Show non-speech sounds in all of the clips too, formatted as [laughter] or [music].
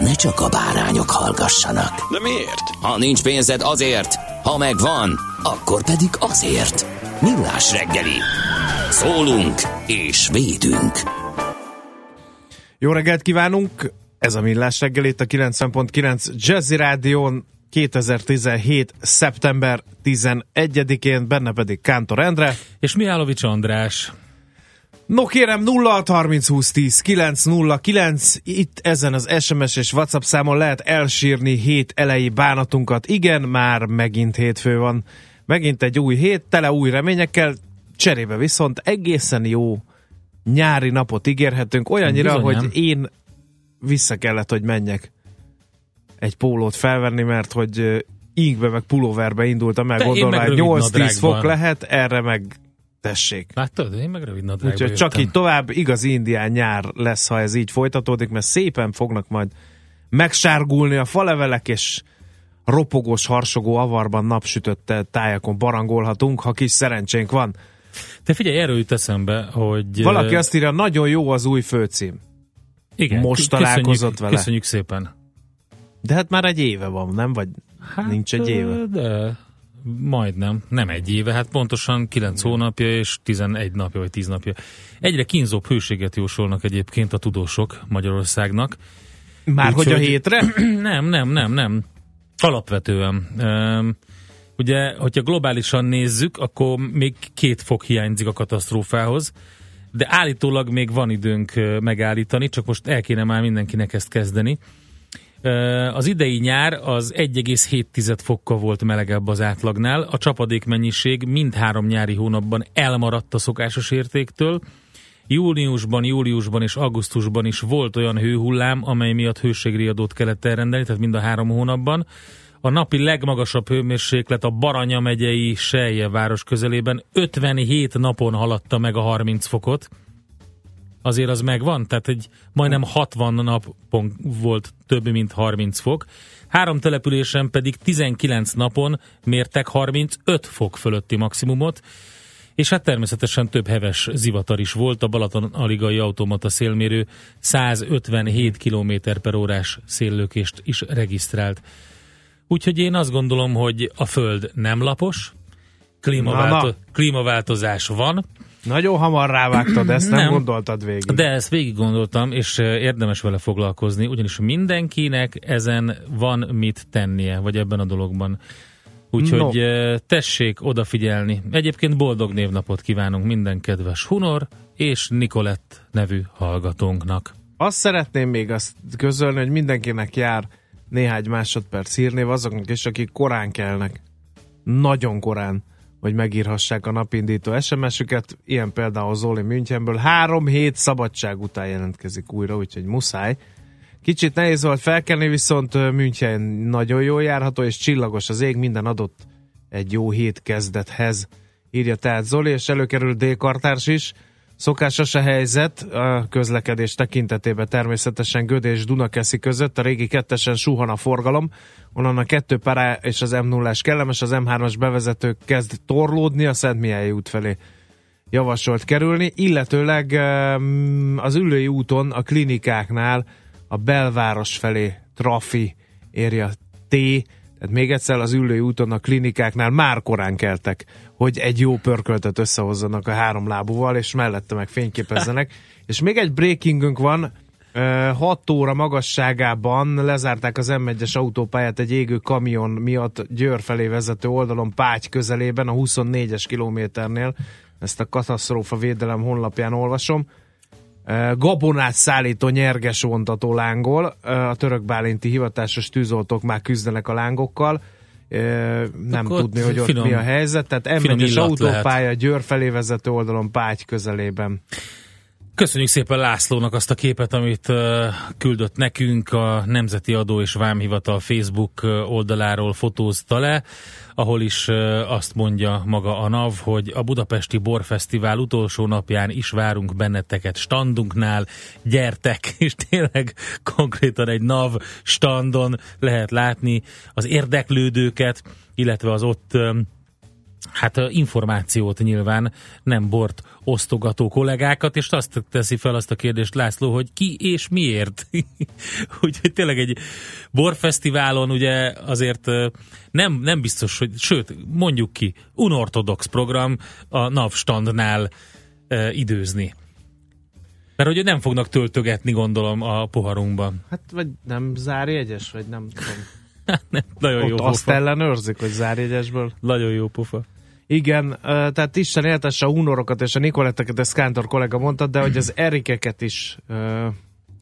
ne csak a bárányok hallgassanak. De miért? Ha nincs pénzed azért, ha megvan, akkor pedig azért. Millás reggeli. Szólunk és védünk. Jó reggelt kívánunk! Ez a Millás reggel itt a 90.9 Jazzy Rádión 2017. szeptember 11-én, benne pedig Kántor Endre. És Mihálovics András. No kérem 0630 20 10 909 itt ezen az SMS és WhatsApp számon lehet elsírni hét elejé bánatunkat. Igen, már megint hétfő van. Megint egy új hét, tele új reményekkel, cserébe viszont egészen jó nyári napot ígérhetünk, olyannyira, Bizony, hogy nem? én vissza kellett, hogy menjek egy pólót felvenni, mert hogy ingbe meg pulóverbe indultam én gondolom, meg hogy rövid 8-10 fok lehet, erre meg tessék. Láttad? Én meg rövid nadrágba Úgyhogy csak jöttem. így tovább igazi indián nyár lesz, ha ez így folytatódik, mert szépen fognak majd megsárgulni a falevelek, és ropogós, harsogó avarban napsütött tájakon barangolhatunk, ha kis szerencsénk van. Te figyelj, erről jut eszembe, hogy... Valaki azt írja, nagyon jó az új főcím. igen, most köszönjük- találkozott vele. Köszönjük szépen. De hát már egy éve van, nem? Vagy Hát, nincs egy éve. De majdnem, nem egy éve, hát pontosan 9 hónapja és 11 napja, vagy 10 napja. Egyre kínzóbb hőséget jósolnak egyébként a tudósok Magyarországnak. Már hogy a hétre? [clears throat] Nem, nem, nem, nem. Alapvetően. Üm, ugye, hogyha globálisan nézzük, akkor még két fok hiányzik a katasztrófához, de állítólag még van időnk megállítani, csak most el kéne már mindenkinek ezt kezdeni. Az idei nyár az 1,7 fokkal volt melegebb az átlagnál, a csapadék mennyiség mindhárom nyári hónapban elmaradt a szokásos értéktől, Júniusban, júliusban és augusztusban is volt olyan hőhullám, amely miatt hőségriadót kellett elrendelni, tehát mind a három hónapban. A napi legmagasabb hőmérséklet a Baranya megyei Selje város közelében 57 napon haladta meg a 30 fokot. Azért az megvan, tehát egy majdnem 60 napon volt több, mint 30 fok. Három településen pedig 19 napon mértek 35 fok fölötti maximumot. És hát természetesen több heves zivatar is volt, a Balaton-aligai automata szélmérő 157 km per órás széllökést is regisztrált. Úgyhogy én azt gondolom, hogy a Föld nem lapos, klímaválto- klímaváltozás van, Nagyon hamar rávágtad, ezt nem, Nem. gondoltad végig. de ezt végig gondoltam, és érdemes vele foglalkozni, ugyanis mindenkinek ezen van mit tennie, vagy ebben a dologban. Úgyhogy no. tessék odafigyelni. Egyébként boldog névnapot kívánunk minden kedves Hunor és Nikolett nevű hallgatónknak. Azt szeretném még azt közölni, hogy mindenkinek jár néhány másodperc hírnév azoknak is, akik korán kelnek. Nagyon korán, hogy megírhassák a napindító SMS-üket. Ilyen például Zoli Münchenből. Három hét szabadság után jelentkezik újra, úgyhogy muszáj. Kicsit nehéz volt felkelni, viszont München nagyon jól járható, és csillagos az ég, minden adott egy jó hét kezdethez. Írja tehát Zoli, és előkerül D-kartárs is. Szokásos a helyzet a közlekedés tekintetében. Természetesen Göd és Dunakeszi között. A régi kettesen suhan a forgalom, onnan a kettő párá és az m 0 kellemes, az M3-as bevezető kezd torlódni a Szent Mihály út felé javasolt kerülni, illetőleg az ülői úton a klinikáknál a belváros felé trafi érje T, tehát még egyszer az ülői úton a klinikáknál már korán keltek, hogy egy jó pörköltet összehozzanak a három lábúval, és mellette meg fényképezzenek. [laughs] és még egy breakingünk van, 6 óra magasságában lezárták az M1-es autópályát egy égő kamion miatt Győr felé vezető oldalon Págy közelében, a 24-es kilométernél. Ezt a katasztrófa védelem honlapján olvasom. Gabonát szállító nyerges vontató lángol. A török bálinti hivatásos tűzoltók már küzdenek a lángokkal. Nem Akkor tudni, hogy ott finom- mi a helyzet. Tehát finom M1-es illat autópálya Győr felé vezető oldalon Págy közelében. Köszönjük szépen Lászlónak azt a képet, amit küldött nekünk. A Nemzeti Adó és Vámhivatal Facebook oldaláról fotózta le, ahol is azt mondja maga a NAV, hogy a Budapesti Borfesztivál utolsó napján is várunk benneteket standunknál, gyertek, [laughs] és tényleg konkrétan egy NAV standon lehet látni az érdeklődőket, illetve az ott hát információt nyilván, nem bort osztogató kollégákat, és azt teszi fel azt a kérdést László, hogy ki és miért. [laughs] Úgyhogy tényleg egy borfesztiválon ugye azért nem, nem biztos, hogy, sőt, mondjuk ki, unortodox program a NAV standnál ö, időzni. Mert hogy nem fognak töltögetni, gondolom, a poharunkban. Hát vagy nem zárjegyes, vagy nem tudom. [laughs] Nem, nagyon jó Ott azt pofa. ellenőrzik, hogy zárjegyesből. Nagyon jó pofa. Igen, tehát Isten éltesse a hunorokat és a Nikoletteket, ezt Kántor kollega mondta, de hogy az Erikeket is,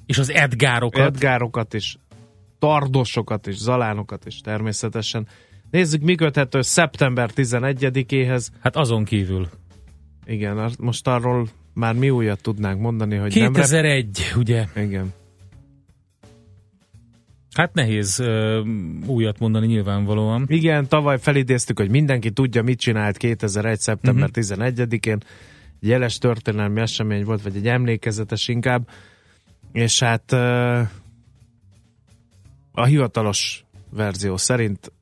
És az Edgárokat. Edgárokat is, Tardosokat is, Zalánokat is természetesen. Nézzük, mi köthető szeptember 11-éhez. Hát azon kívül. Igen, most arról már mi újat tudnánk mondani, hogy nem... rep- 2001, ugye? Igen. Hát nehéz ö, újat mondani nyilvánvalóan. Igen, tavaly felidéztük, hogy mindenki tudja, mit csinált 2001. szeptember Mhm. 11-én. Egy jeles történelmi esemény volt, vagy egy emlékezetes inkább. És hát ö, a hivatalos verzió szerint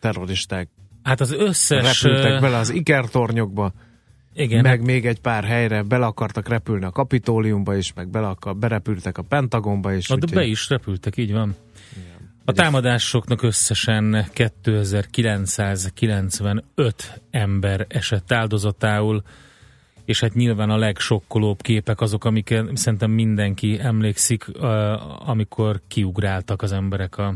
terroristák Hát az összes... repültek bele az ikertornyokba, igen, meg még egy pár helyre bele akartak repülni a kapitóliumba is, meg bele akar, berepültek a Pentagonba is. hát úgyhogy- be is repültek, így van. A támadásoknak összesen 2995 ember esett áldozatául, és hát nyilván a legsokkolóbb képek azok, amiket szerintem mindenki emlékszik, amikor kiugráltak az emberek a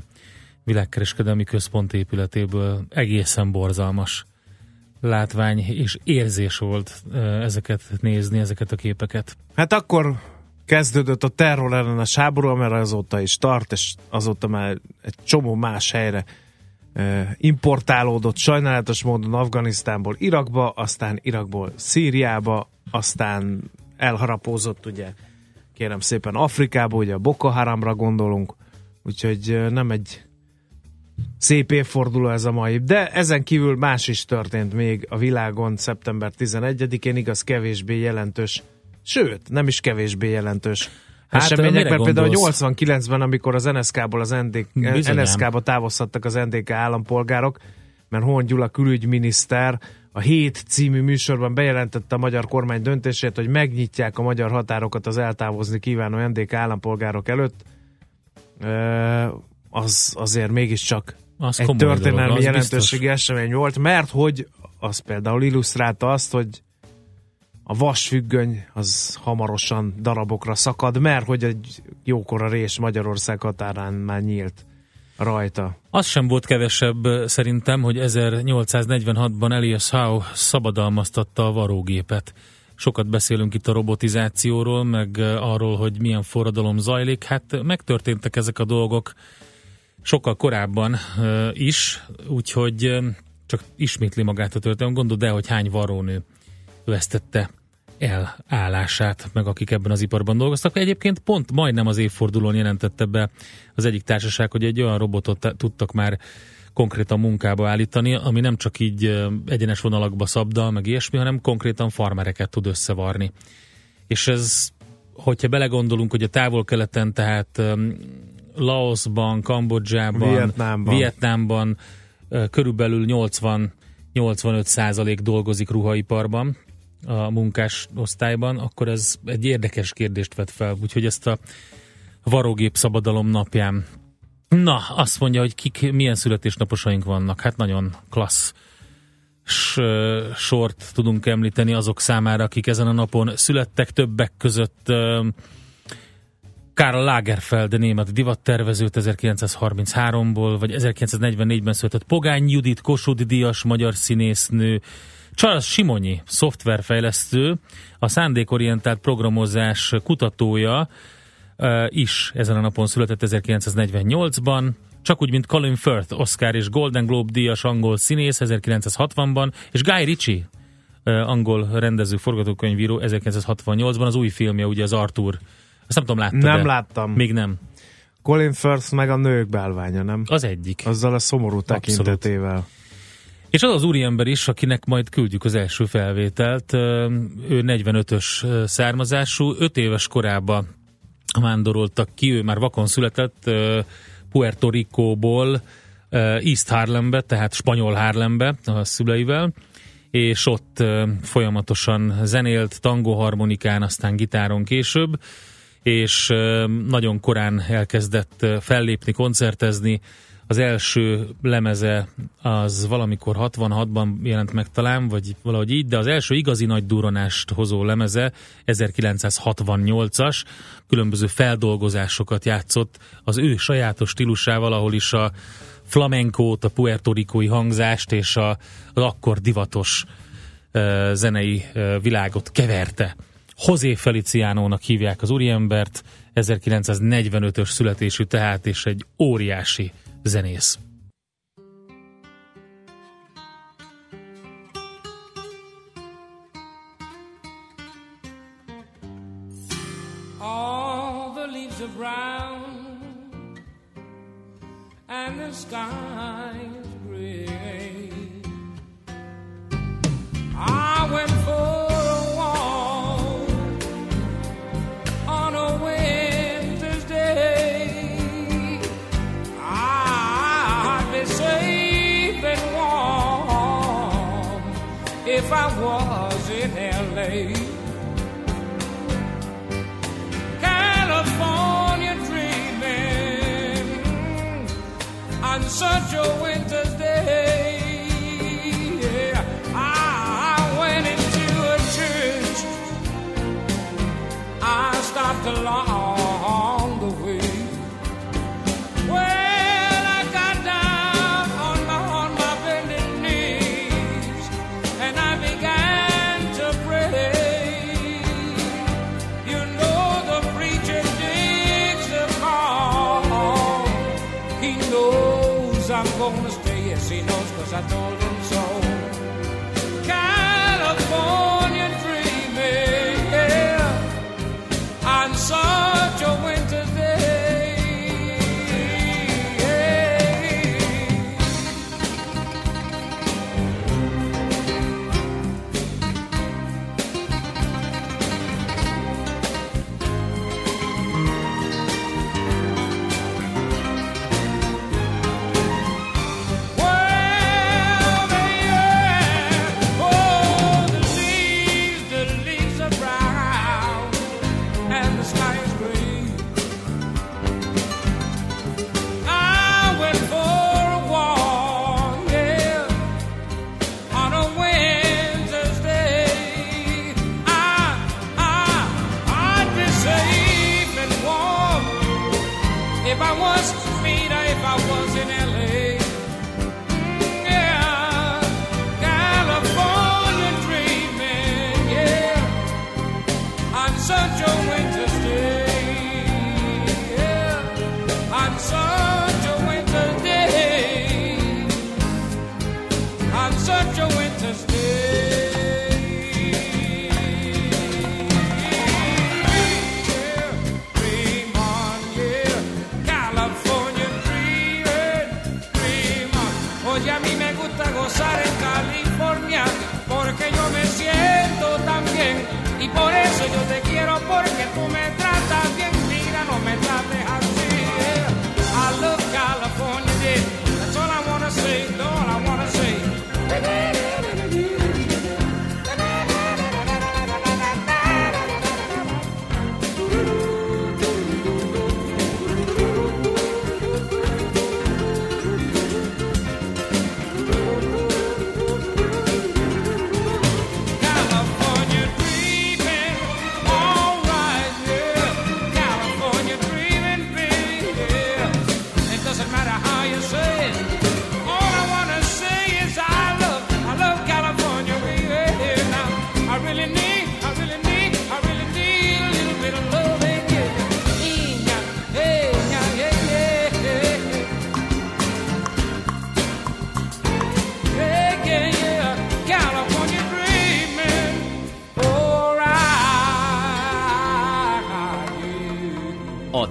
világkereskedelmi központ épületéből. Egészen borzalmas látvány és érzés volt ezeket nézni, ezeket a képeket. Hát akkor kezdődött a terror ellenes háború, mert azóta is tart, és azóta már egy csomó más helyre importálódott sajnálatos módon Afganisztánból Irakba, aztán Irakból Szíriába, aztán elharapózott ugye kérem szépen Afrikába, ugye a Boko Haramra gondolunk, úgyhogy nem egy szép évforduló ez a mai. De ezen kívül más is történt még a világon szeptember 11-én, igaz kevésbé jelentős, sőt, nem is kevésbé jelentős Hát, hát, események, mert például gondolsz? 89-ben, amikor az NSK-ból az NDK. NSK-ba távozhattak az NDK állampolgárok, mert Hon Gyula külügyminiszter a Hét című műsorban bejelentette a magyar kormány döntését, hogy megnyitják a magyar határokat az eltávozni kívánó NDK állampolgárok előtt. Az azért mégiscsak Az egy történelmi dolog, jelentőségi esemény volt, mert hogy az például illusztrálta azt, hogy a vasfüggöny az hamarosan darabokra szakad, mert hogy egy jókora rés Magyarország határán már nyílt rajta. Az sem volt kevesebb szerintem, hogy 1846-ban Elias Howe szabadalmaztatta a varógépet. Sokat beszélünk itt a robotizációról, meg arról, hogy milyen forradalom zajlik. Hát megtörténtek ezek a dolgok sokkal korábban is, úgyhogy csak ismétli magát a történet. Gondold el, hogy hány varónő vesztette el állását, meg akik ebben az iparban dolgoztak. Egyébként pont majdnem az évfordulón jelentette be az egyik társaság, hogy egy olyan robotot tudtak már konkrétan munkába állítani, ami nem csak így egyenes vonalakba szabdal, meg ilyesmi, hanem konkrétan farmereket tud összevarni. És ez, hogyha belegondolunk, hogy a távol-keleten, tehát Laosban, Kambodzsában, Vietnámban. Vietnámban körülbelül 80-85 százalék dolgozik ruhaiparban, a munkás osztályban, akkor ez egy érdekes kérdést vet fel. Úgyhogy ezt a varógép szabadalom napján. Na, azt mondja, hogy kik, milyen születésnaposaink vannak. Hát nagyon klassz sort tudunk említeni azok számára, akik ezen a napon születtek többek között Karl Lagerfeld, német divattervezőt 1933-ból, vagy 1944-ben született Pogány Judit, Kossuth Díjas, magyar színésznő, Charles Simonyi, szoftverfejlesztő, a szándékorientált programozás kutatója is ezen a napon született 1948-ban, csak úgy, mint Colin Firth, Oscar és Golden Globe díjas angol színész 1960-ban, és Guy Ritchie, angol rendező, forgatókönyvíró 1968-ban az új filmje, ugye az Arthur. Ezt nem tudom, láttad Nem de láttam. Még nem. Colin Firth meg a nők belványa, nem? Az egyik. Azzal a szomorú tekintetével. És az az úriember is, akinek majd küldjük az első felvételt, ő 45-ös származású, 5 éves korában vándoroltak ki, ő már vakon született, Puerto Ricóból East Harlembe, tehát spanyol Harlembe a szüleivel, és ott folyamatosan zenélt tangoharmonikán, aztán gitáron később, és nagyon korán elkezdett fellépni, koncertezni. Az első lemeze az valamikor 66-ban jelent meg talán, vagy valahogy így, de az első igazi nagy durranást hozó lemeze 1968-as, különböző feldolgozásokat játszott az ő sajátos stílusával, ahol is a flamenkót, a puertorikói hangzást és a, az akkor divatos uh, zenei uh, világot keverte. José Feliciánónak hívják az úriembert, 1945-ös születésű tehát, és egy óriási zenész. All the leaves are brown and the sky is gray. I went for LA. California dreaming on such a winter's day. Ah, I went into a church. I stopped along I told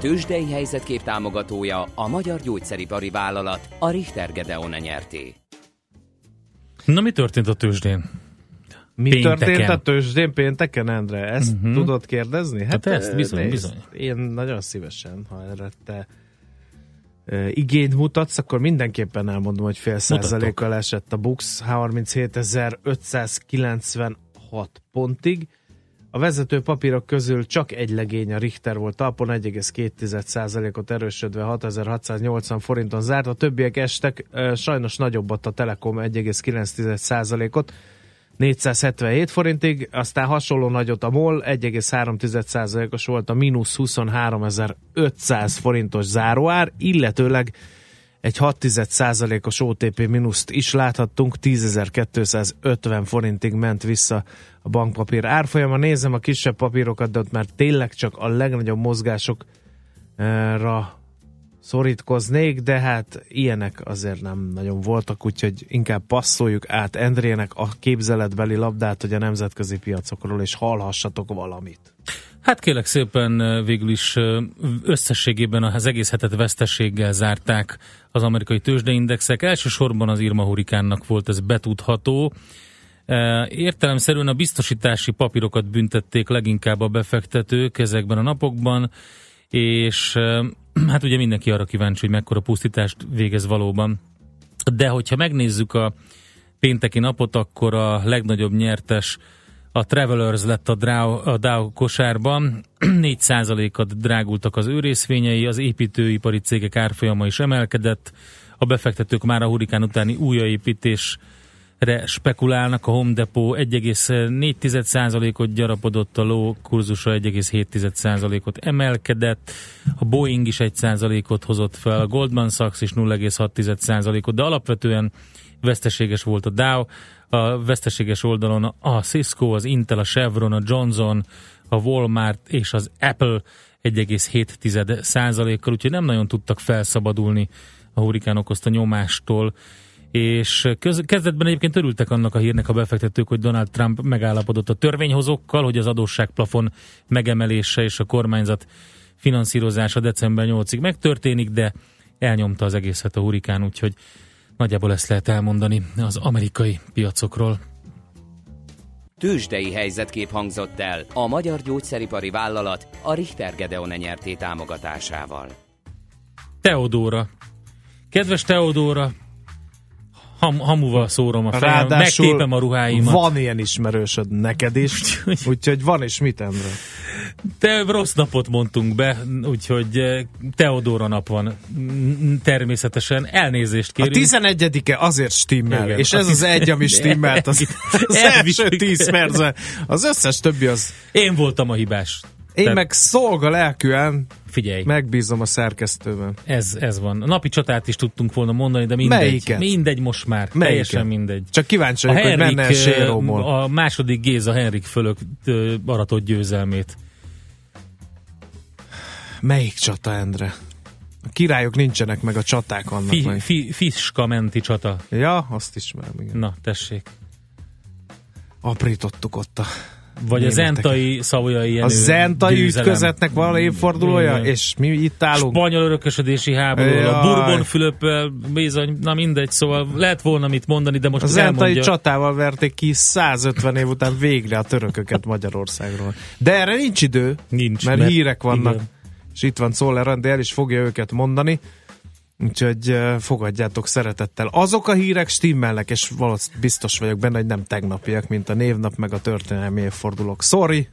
tőzsdei helyzetkép támogatója a Magyar Gyógyszeripari Vállalat, a Richter Gedeon nyerté. Na mi történt a tőzsdén? Mi Pénteken. történt a tőzsdén pénteken, Endre? Ezt uh-huh. tudod kérdezni? Hát ezt eh, bizony, nézd, bizony. Én nagyon szívesen, ha erre te igényt mutatsz, akkor mindenképpen elmondom, hogy fél százalékkal esett a Bux 37.596 pontig. A vezető papírok közül csak egy legény a Richter volt. Talpon, 1,2%-ot erősödve 6680 forinton zárt, a többiek estek, sajnos nagyobbat a Telekom 1,9%-ot, 477 forintig, aztán hasonló nagyot a MOL, 1,3%-os volt a mínusz 23.500 forintos záróár, illetőleg egy 6%-os OTP mínuszt is láthattunk, 10.250 forintig ment vissza a bankpapír árfolyama. Nézem a kisebb papírokat, de ott már tényleg csak a legnagyobb mozgásokra szorítkoznék, de hát ilyenek azért nem nagyon voltak, úgyhogy inkább passzoljuk át Endrének a képzeletbeli labdát, hogy a nemzetközi piacokról, és hallhassatok valamit. Hát kérlek szépen végül is összességében az egész hetet veszteséggel zárták az amerikai tőzsdeindexek. Elsősorban az Irma hurikánnak volt ez betudható. Értelemszerűen a biztosítási papírokat büntették leginkább a befektetők ezekben a napokban, és [clears throat] hát ugye mindenki arra kíváncsi, hogy mekkora pusztítást végez valóban. De hogyha megnézzük a pénteki napot, akkor a legnagyobb nyertes a Travelers lett a Dow, kosárban. [clears throat] 4%-at drágultak az ő részvényei, az építőipari cégek árfolyama is emelkedett, a befektetők már a hurikán utáni újraépítésre spekulálnak, a Home Depot 1,4%-ot gyarapodott, a ló kurzusa 1,7%-ot emelkedett, a Boeing is 1%-ot hozott fel, a Goldman Sachs is 0,6%-ot, de alapvetően veszteséges volt a Dow, a veszteséges oldalon a Cisco, az Intel, a Chevron, a Johnson, a Walmart és az Apple 1,7 százalékkal, úgyhogy nem nagyon tudtak felszabadulni a hurikán okozta nyomástól. És köz, kezdetben egyébként örültek annak a hírnek a befektetők, hogy Donald Trump megállapodott a törvényhozókkal, hogy az adósságplafon megemelése és a kormányzat finanszírozása december 8-ig megtörténik, de elnyomta az egészet a hurikán, úgyhogy Nagyjából ezt lehet elmondani az amerikai piacokról. Tőzsdei helyzetkép hangzott el a Magyar Gyógyszeripari Vállalat, a Richter Gedeon nyerté támogatásával. Teodóra. Kedves Teodóra, ham, hamuval szórom a fejem, Ráadásul megtépem a ruháimat. van ilyen ismerősöd neked is, úgyhogy van is mit, Endre. Te rossz napot mondtunk be, úgyhogy eh, Teodóra nap van. Mm, Természetesen elnézést A kérünk. 11-e azért stimmel, Igen, és a ez az egy, ami stimmelt az, az első 10 percben. Az összes többi az... Én voltam a hibás. Én Tehát meg szolga lelkűen Figyelj, megbízom a szerkesztőben. ez, ez van. A napi csatát is tudtunk volna mondani, de mindegy. Melyiket? Mindegy most már. Melyiket? Teljesen mindegy. Csak kíváncsi A vagyok, hogy menne Sérómól. a második Géza Henrik fölök aratott győzelmét. Melyik csata, Endre? A királyok nincsenek, meg a csaták vannak Fi, meg. fi, Fiska menti csata. Ja, azt ismerem, igen. Na, tessék. Aprítottuk ott a Vagy a Németeket. Zentai Szavolyai Jenő A zentai győzelem. ütközetnek van évfordulója, Igen. és mi itt állunk. Spanyol örökösödési háború, a. Bourbon Fülöppel, bizony, na mindegy, szóval lehet volna mit mondani, de most A zentai elmondja. csatával verték ki 150 év után végre a törököket Magyarországról. De erre nincs idő, Nincs, mert, mert- hírek vannak, igen. és itt van Czoller Andi, el is fogja őket mondani, úgyhogy fogadjátok szeretettel. Azok a hírek stimmelnek, és valószínűleg biztos vagyok benne, hogy nem tegnapiak, mint a névnap, meg a történelmi évfordulók. Sorry,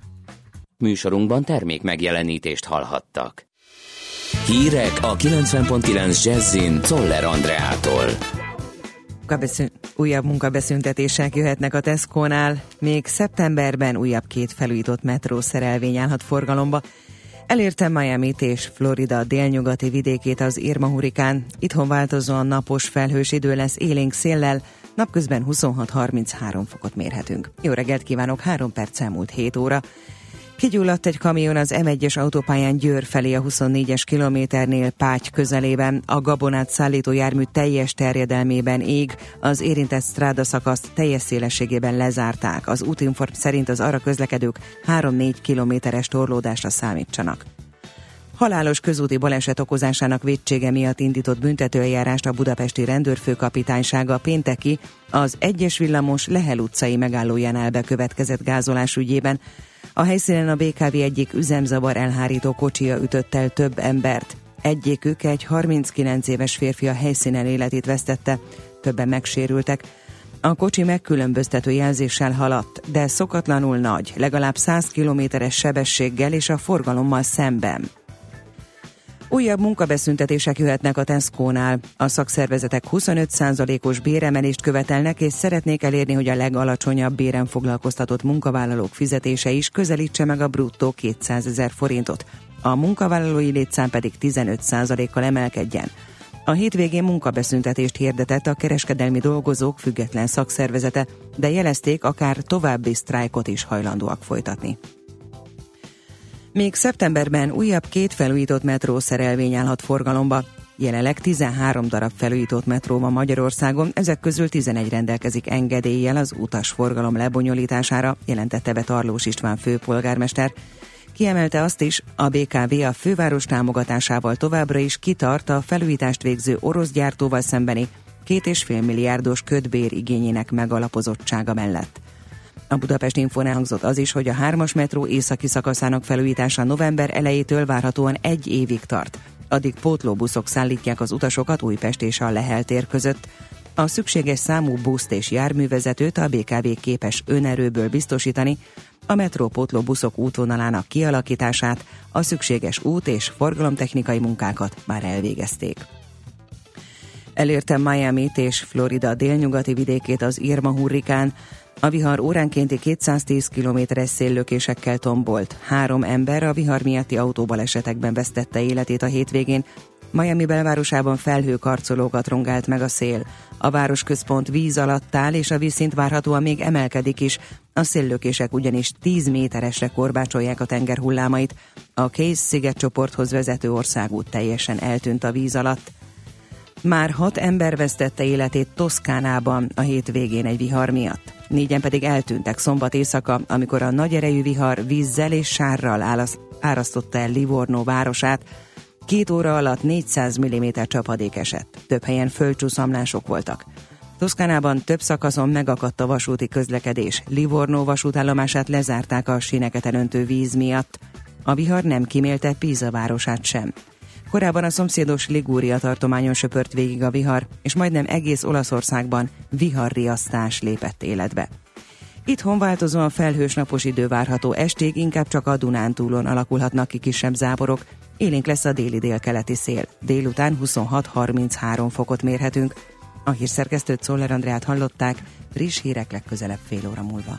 Műsorunkban termék megjelenítést hallhattak. Hírek a 90.9 Jazzin Toller Andreától. Munkabeszün- újabb munkabeszüntetések jöhetnek a Tesco-nál. Még szeptemberben újabb két felújított metró szerelvény állhat forgalomba. Elérte Miami-t és Florida délnyugati vidékét az Irma hurikán. Itthon változóan napos felhős idő lesz élénk széllel, napközben 26-33 fokot mérhetünk. Jó reggelt kívánok, 3 perc elmúlt 7 óra. Kigyulladt egy kamion az M1-es autópályán Győr felé a 24-es kilométernél Páty közelében. A gabonát szállító jármű teljes terjedelmében ég, az érintett stráda szakaszt teljes szélességében lezárták. Az útinform szerint az arra közlekedők 3-4 kilométeres torlódásra számítsanak. Halálos közúti baleset okozásának vétsége miatt indított büntetőeljárást a budapesti rendőrfőkapitánysága pénteki az egyes villamos Lehel utcai megállójánál bekövetkezett gázolás ügyében. A helyszínen a BKV egyik üzemzavar elhárító kocsia ütött el több embert. Egyikük egy 39 éves férfi a helyszínen életét vesztette, többen megsérültek. A kocsi megkülönböztető jelzéssel haladt, de szokatlanul nagy, legalább 100 kilométeres sebességgel és a forgalommal szemben. Újabb munkabeszüntetések jöhetnek a Tesco-nál. A szakszervezetek 25%-os béremelést követelnek, és szeretnék elérni, hogy a legalacsonyabb béren foglalkoztatott munkavállalók fizetése is közelítse meg a bruttó 200 ezer forintot. A munkavállalói létszám pedig 15%-kal emelkedjen. A hétvégén munkabeszüntetést hirdetett a kereskedelmi dolgozók független szakszervezete, de jelezték, akár további sztrájkot is hajlandóak folytatni. Még szeptemberben újabb két felújított metró szerelvény állhat forgalomba. Jelenleg 13 darab felújított metró van Magyarországon, ezek közül 11 rendelkezik engedéllyel az utasforgalom lebonyolítására, jelentette be Tarlós István főpolgármester. Kiemelte azt is, a BKV a főváros támogatásával továbbra is kitart a felújítást végző orosz gyártóval szembeni két és fél milliárdos ködbér igényének megalapozottsága mellett. A Budapest Infón elhangzott az is, hogy a hármas metró északi szakaszának felújítása november elejétől várhatóan egy évig tart. Addig pótlóbuszok szállítják az utasokat Újpest és a Lehel tér között. A szükséges számú buszt és járművezetőt a BKV képes önerőből biztosítani, a metrópótló buszok útvonalának kialakítását, a szükséges út és forgalomtechnikai munkákat már elvégezték. Elérte Miami-t és Florida délnyugati vidékét az Irma hurrikán, a vihar óránkénti 210 kilométeres széllökésekkel tombolt. Három ember a vihar miatti autóbalesetekben vesztette életét a hétvégén. Miami belvárosában felhőkarcolókat rongált meg a szél. A városközpont víz alatt áll, és a vízszint várhatóan még emelkedik is. A széllökések ugyanis 10 méteresre korbácsolják a tenger hullámait. A Case szigetcsoporthoz vezető országút teljesen eltűnt a víz alatt. Már hat ember vesztette életét Toszkánában a hétvégén egy vihar miatt. Négyen pedig eltűntek szombat éjszaka, amikor a nagy erejű vihar vízzel és sárral árasztotta el Livorno városát. Két óra alatt 400 mm csapadék esett. Több helyen földcsúszamlások voltak. Toszkánában több szakaszon megakadt a vasúti közlekedés. Livorno vasútállomását lezárták a síneket elöntő víz miatt. A vihar nem kimélte Pisa városát sem. Korábban a szomszédos Ligúria tartományon söpört végig a vihar, és majdnem egész Olaszországban viharriasztás lépett életbe. Itthon változóan felhős napos idő várható estig, inkább csak a Dunántúlon alakulhatnak ki kisebb záborok. Élénk lesz a déli délkeleti szél. Délután 26-33 fokot mérhetünk. A hírszerkesztőt Szoller Andrát hallották, friss hírek legközelebb fél óra múlva.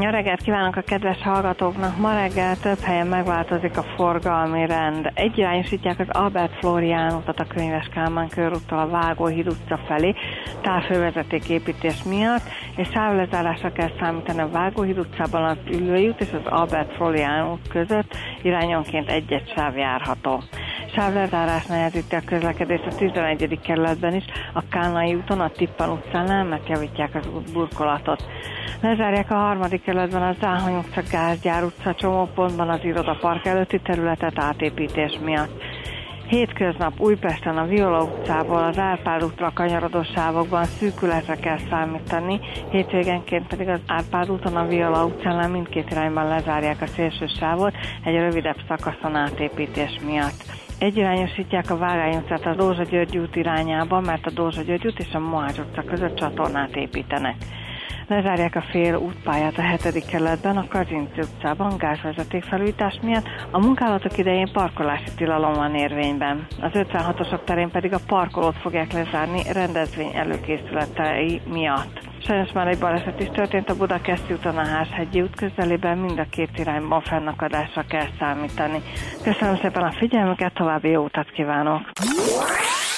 Jó reggelt kívánok a kedves hallgatóknak! Ma reggel több helyen megváltozik a forgalmi rend. Egyirányosítják az Albert Florián utat a Könyves Kálmán körúttal a Vágóhíd utca felé távfővezeték építés miatt, és sávlezárásra kell számítani a Vágóhíd utcában az Ülői út és az Albert Florián út között irányonként egy-egy sáv járható. Sávlezárás nehezíti a közlekedést a 11. kerületben is, a Kálnai úton, a Tippan utcánál megjavítják az út burkolatot. Lezárják a harmadik kerületben a Záhony utca, Gázgyár utca csomópontban az irodapark előtti területet átépítés miatt. Hétköznap Újpesten a Viola utcából az Árpád útra kanyarodó sávokban szűkületre kell számítani, hétvégenként pedig az Árpád úton a Viola utcánál mindkét irányban lezárják a szélső sávot egy rövidebb szakaszon átépítés miatt. Egyirányosítják a Vágány utcát a Dózsa György út irányába, mert a Dózsa György út és a Mohács utca között csatornát építenek. Lezárják a fél útpályát a 7. kerületben, a Kazinci utcában gázvezeték felújítás miatt, a munkálatok idején parkolási tilalom van érvényben. Az 56-osok terén pedig a parkolót fogják lezárni rendezvény előkészületei miatt. Sajnos már egy baleset is történt a Budakeszi úton a Háshegyi út közelében, mind a két irányban fennakadásra kell számítani. Köszönöm szépen a figyelmüket, további jó utat kívánok!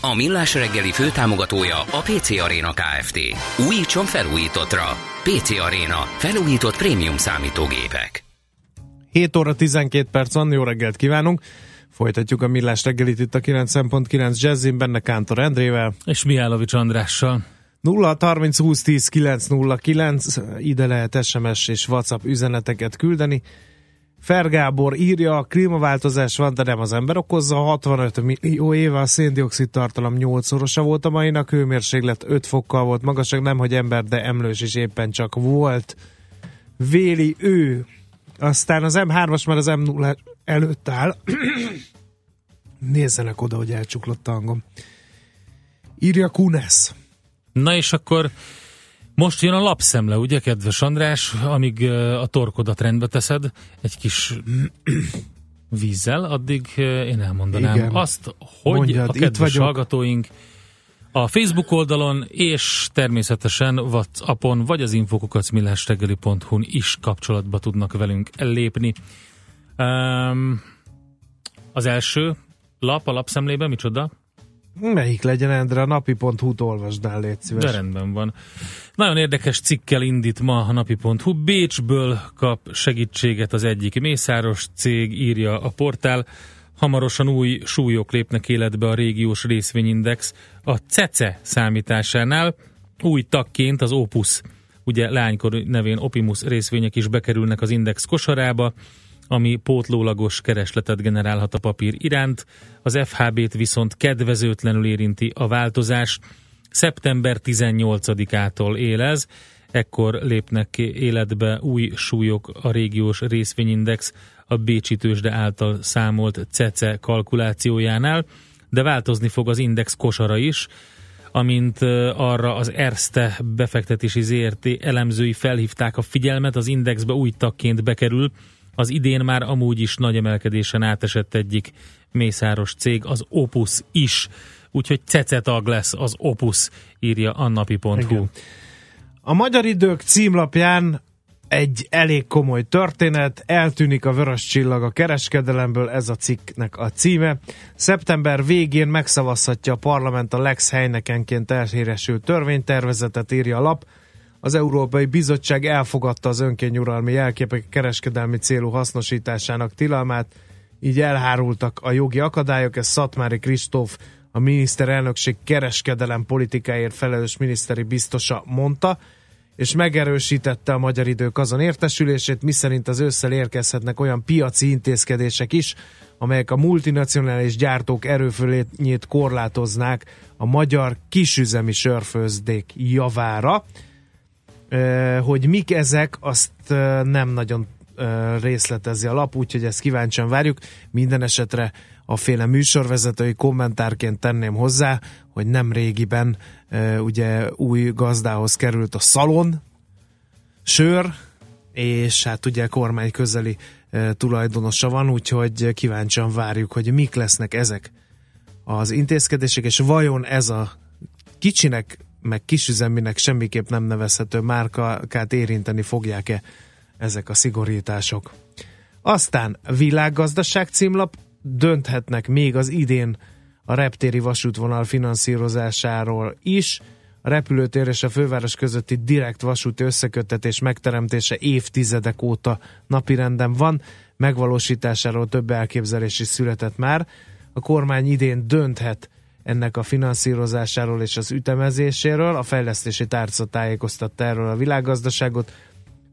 A Millás reggeli főtámogatója a PC Arena Kft. Újítson felújítottra. PC Arena. Felújított prémium számítógépek. 7 óra 12 perc van, jó reggelt kívánunk! Folytatjuk a millás reggelit itt a 9.9 Jazzin, benne Kántor Endrével. És Mihálovics Andrással. 0 30 20 10 909, ide lehet SMS és WhatsApp üzeneteket küldeni. Fergábor írja, a klímaváltozás van, de nem az ember okozza. 65 millió éve a széndiokszid tartalom 8-szorosa volt a mainak, hőmérséklet 5 fokkal volt magasabb, nem hogy ember, de emlős is éppen csak volt. Véli ő. Aztán az M3-as már az M0 előtt áll. [clears throat] Nézzenek oda, hogy elcsuklott a hangom. Írja Kunes. Na és akkor most jön a lapszemle, ugye, kedves András, amíg a torkodat rendbe teszed egy kis [clears throat] vízzel, addig én elmondanám Igen. azt, hogy Mondjad, a kedves hallgatóink a Facebook oldalon és természetesen Whatsappon vagy az infokukacmillástegeli.hu-n is kapcsolatba tudnak velünk lépni. Um, az első lap a lapszemlében micsoda? Melyik legyen, Endre? A napi.hu-t olvasd el, légy szíves. De rendben van. Nagyon érdekes cikkel indít ma a napi.hu. Bécsből kap segítséget az egyik mészáros cég, írja a portál. Hamarosan új súlyok lépnek életbe a régiós részvényindex. A CECE számításánál új tagként az Opus, ugye lánykor nevén Opimus részvények is bekerülnek az index kosarába, ami pótlólagos keresletet generálhat a papír iránt. Az FHB-t viszont kedvezőtlenül érinti a változás. Szeptember 18-ától él ez. ekkor lépnek ki életbe új súlyok a régiós részvényindex a Bécsi tőzsde által számolt CECE kalkulációjánál, de változni fog az index kosara is, amint arra az Erste befektetési ZRT elemzői felhívták a figyelmet, az indexbe új tagként bekerül, az idén már amúgy is nagy emelkedésen átesett egyik mészáros cég, az Opus is. Úgyhogy cecetag lesz az Opus, írja a napi.hu. Igen. A Magyar Idők címlapján egy elég komoly történet, eltűnik a vörös csillag a kereskedelemből, ez a cikknek a címe. Szeptember végén megszavazhatja a parlament a Lex helynekenként elhíresült törvénytervezetet, írja a lap. Az Európai Bizottság elfogadta az önkényuralmi jelképek kereskedelmi célú hasznosításának tilalmát, így elhárultak a jogi akadályok, ez Szatmári Kristóf, a miniszterelnökség kereskedelem politikáért felelős miniszteri biztosa mondta, és megerősítette a magyar idők azon értesülését, miszerint az ősszel érkezhetnek olyan piaci intézkedések is, amelyek a multinacionális gyártók erőfölényét korlátoznák a magyar kisüzemi sörfőzdék javára. Hogy mik ezek, azt nem nagyon részletezi a lap, úgyhogy ezt kíváncsian várjuk. Minden esetre a féle műsorvezetői kommentárként tenném hozzá, hogy nem régiben ugye új gazdához került a szalon sör, és hát ugye kormány közeli tulajdonosa van, úgyhogy kíváncsian várjuk, hogy mik lesznek ezek az intézkedések, és vajon ez a kicsinek, meg kisüzeminek semmiképp nem nevezhető márkát érinteni fogják-e ezek a szigorítások. Aztán világgazdaság címlap, dönthetnek még az idén a reptéri vasútvonal finanszírozásáról is. A repülőtér és a főváros közötti direkt vasúti összeköttetés megteremtése évtizedek óta napirenden van, megvalósításáról több elképzelés is született már. A kormány idén dönthet ennek a finanszírozásáról és az ütemezéséről. A fejlesztési tárca tájékoztatta erről a világgazdaságot.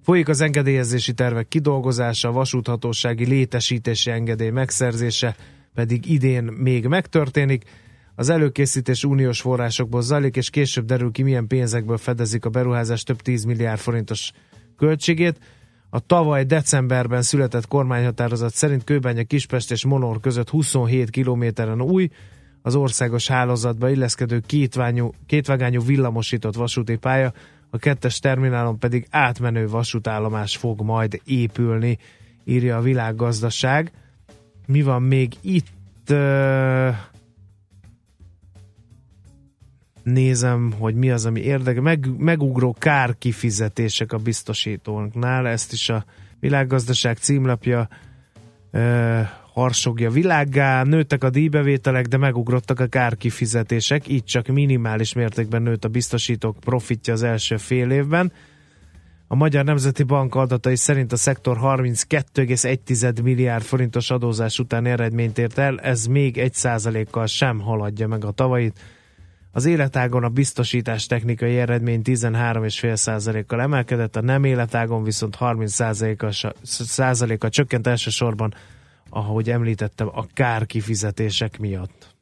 Folyik az engedélyezési tervek kidolgozása, vasúthatósági létesítési engedély megszerzése pedig idén még megtörténik. Az előkészítés uniós forrásokból zajlik, és később derül ki, milyen pénzekből fedezik a beruházás több 10 milliárd forintos költségét. A tavaly decemberben született kormányhatározat szerint Kőbánya, Kispest és Monor között 27 kilométeren új, az országos hálózatba illeszkedő kétványú, kétvágányú villamosított vasúti pálya, a kettes terminálon pedig átmenő vasútállomás fog majd épülni, írja a világgazdaság. Mi van még itt? Nézem, hogy mi az, ami érdekel. Meg, megugró kárkifizetések a biztosítónknál, ezt is a világgazdaság címlapja ö, harsogja világgá, nőttek a díjbevételek, de megugrottak a kárkifizetések, így csak minimális mértékben nőtt a biztosítók profitja az első fél évben. A Magyar Nemzeti Bank adatai szerint a szektor 32,1 milliárd forintos adózás után eredményt ért el, ez még 1% kal sem haladja meg a tavait. Az életágon a biztosítás technikai eredmény 13,5%-kal emelkedett, a nem életágon viszont 30%-kal csökkent elsősorban ahogy említettem, a kárkifizetések miatt.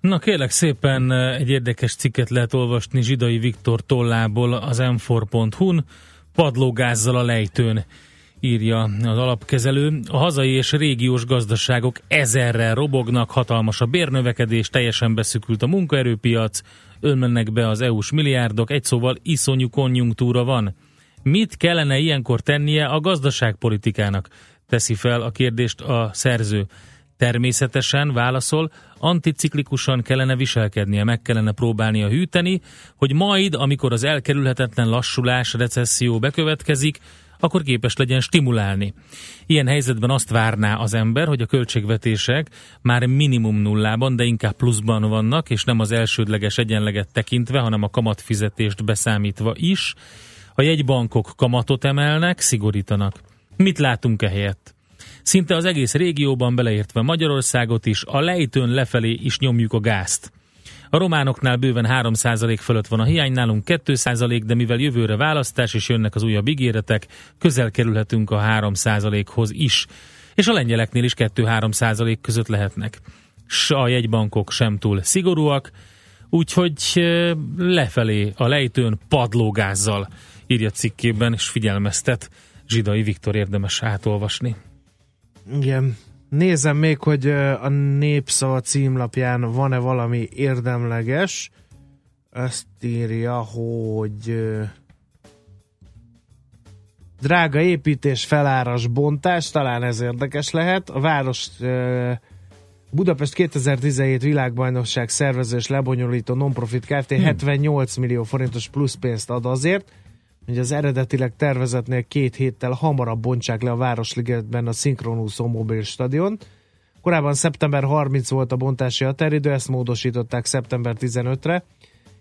Na kérlek szépen egy érdekes cikket lehet olvasni Zsidai Viktor tollából az m4.hu-n, padlógázzal a lejtőn írja az alapkezelő. A hazai és régiós gazdaságok ezerrel robognak, hatalmas a bérnövekedés, teljesen beszükült a munkaerőpiac, önmennek be az EU-s milliárdok, egy szóval iszonyú konjunktúra van. Mit kellene ilyenkor tennie a gazdaságpolitikának? Teszi fel a kérdést a szerző. Természetesen válaszol, anticiklikusan kellene viselkednie, meg kellene próbálnia hűteni, hogy majd, amikor az elkerülhetetlen lassulás, recesszió bekövetkezik, akkor képes legyen stimulálni. Ilyen helyzetben azt várná az ember, hogy a költségvetések már minimum nullában, de inkább pluszban vannak, és nem az elsődleges egyenleget tekintve, hanem a kamatfizetést beszámítva is. A jegybankok kamatot emelnek, szigorítanak. Mit látunk ehelyett? Szinte az egész régióban beleértve Magyarországot is, a lejtőn lefelé is nyomjuk a gázt. A románoknál bőven 3% fölött van a hiány, nálunk 2%, de mivel jövőre választás és jönnek az újabb ígéretek, közel kerülhetünk a 3%-hoz is. És a lengyeleknél is 2-3% között lehetnek. S a jegybankok sem túl szigorúak, úgyhogy lefelé a lejtőn padlógázzal írja cikkében, és figyelmeztet Zsidai Viktor érdemes átolvasni. Igen. Nézem még, hogy a Népszava címlapján van-e valami érdemleges. Ezt írja, hogy drága építés, feláras bontás, talán ez érdekes lehet. A város Budapest 2017 világbajnokság szervező és lebonyolító non-profit Kft. 78 millió forintos plusz pénzt ad azért, hogy az eredetileg tervezetnél két héttel hamarabb bontsák le a Városligetben a szinkronúszó mobil stadion. Korábban szeptember 30 volt a bontási határidő, ezt módosították szeptember 15-re.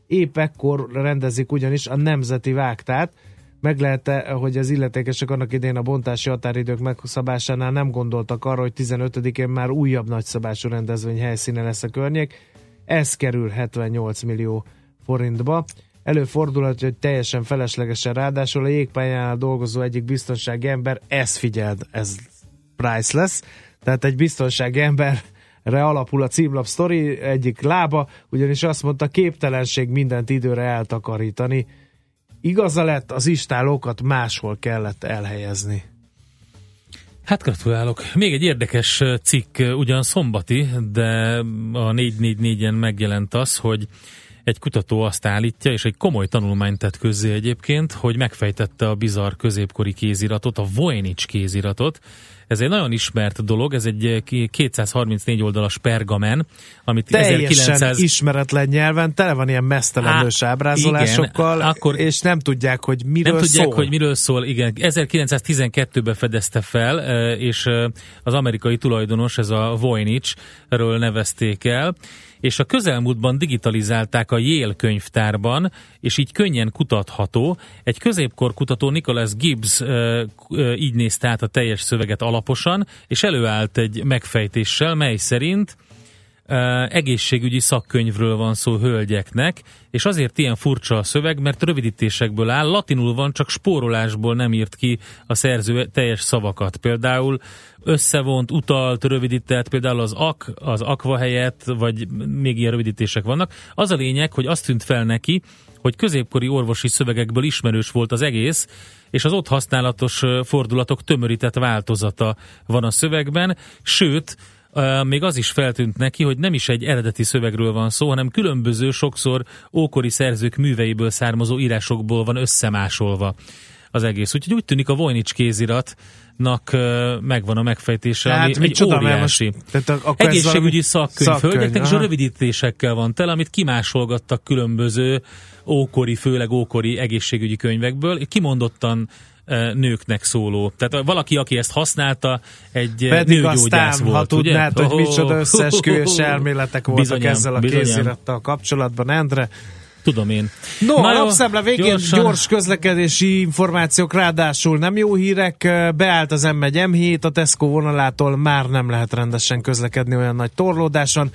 Épp ekkor rendezik ugyanis a nemzeti vágtát, meg lehet hogy az illetékesek annak idén a bontási határidők megszabásánál nem gondoltak arra, hogy 15-én már újabb nagyszabású rendezvény helyszíne lesz a környék. Ez kerül 78 millió forintba. Előfordulhat, hogy teljesen feleslegesen ráadásul a jégpályánál dolgozó egyik biztonsági ember, ez figyeld, ez priceless, tehát egy biztonsági emberre alapul a címlap sztori egyik lába, ugyanis azt mondta, képtelenség mindent időre eltakarítani. Igaza lett, az istálókat máshol kellett elhelyezni. Hát gratulálok. Még egy érdekes cikk, ugyan szombati, de a 444-en megjelent az, hogy egy kutató azt állítja, és egy komoly tanulmányt tett közzé egyébként, hogy megfejtette a bizarr középkori kéziratot, a Voynich kéziratot. Ez egy nagyon ismert dolog, ez egy 234 oldalas pergamen, amit Teljesen 1900... ismeretlen nyelven, tele van ilyen mesztelenős ábrázolásokkal, igen, akkor- és nem tudják, hogy miről nem tudják, szól. hogy miről szól. Igen, 1912-ben fedezte fel, eh, és eh, az amerikai tulajdonos, ez a Voynich-ről nevezték el, és a közelmúltban digitalizálták a Yale könyvtárban, és így könnyen kutatható. Egy középkor kutató Nicholas Gibbs eh, eh, így nézte át a teljes szöveget alaposan, és előállt egy megfejtéssel, mely szerint egészségügyi szakkönyvről van szó hölgyeknek, és azért ilyen furcsa a szöveg, mert rövidítésekből áll, latinul van, csak spórolásból nem írt ki a szerző teljes szavakat. Például összevont, utalt, rövidített, például az ak, az akva helyett, vagy még ilyen rövidítések vannak. Az a lényeg, hogy azt tűnt fel neki, hogy középkori orvosi szövegekből ismerős volt az egész, és az ott használatos fordulatok tömörített változata van a szövegben, sőt, még az is feltűnt neki, hogy nem is egy eredeti szövegről van szó, hanem különböző, sokszor ókori szerzők műveiből származó írásokból van összemásolva az egész. Úgyhogy úgy tűnik a Voynich kéziratnak megvan a megfejtése, Tehát ami egy mert óriási. most- tehát ak- akkor Egészségügyi szakkönyv, szakkönyv, hölgyeknek, és a rövidítésekkel van tele, amit kimásolgattak különböző ókori, főleg ókori egészségügyi könyvekből, kimondottan nőknek szóló. Tehát valaki, aki ezt használta, egy Pedig nőgyógyász aztán, volt, ha ugye? tudnád, hogy micsoda összeesküvés [laughs] elméletek voltak Bizonyám, ezzel a bizonyám. kézirattal kapcsolatban, Endre. Tudom én. No, Na a jó, lapszemle végén gyorsan. gyors közlekedési információk, ráadásul nem jó hírek, beállt az M1 M7, a Tesco vonalától már nem lehet rendesen közlekedni olyan nagy torlódáson,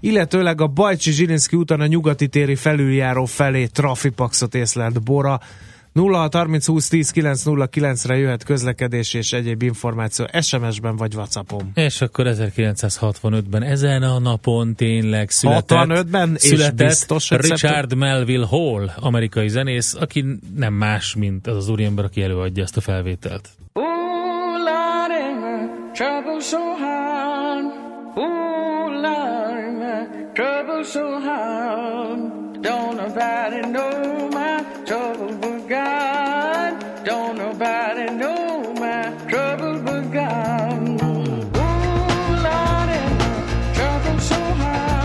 illetőleg a Bajcsi Zsilinszki úton a nyugati téri felüljáró felé trafipaxot észlelt Bora, 0 30 20 10 909 re jöhet közlekedés és egyéb információ SMS-ben vagy Whatsappon. És akkor 1965-ben ezen a napon tényleg született, 65-ben? És született biztos, hogy Richard Melville Hall, amerikai zenész, aki nem más, mint az az úriember, aki előadja ezt a felvételt. Ooh, Lordy, trouble so hard. Ooh, Lordy, trouble so hard. Don't nobody know my trouble God. Don't nobody know my trouble but God. Ooh, Lordy, my trouble so hard.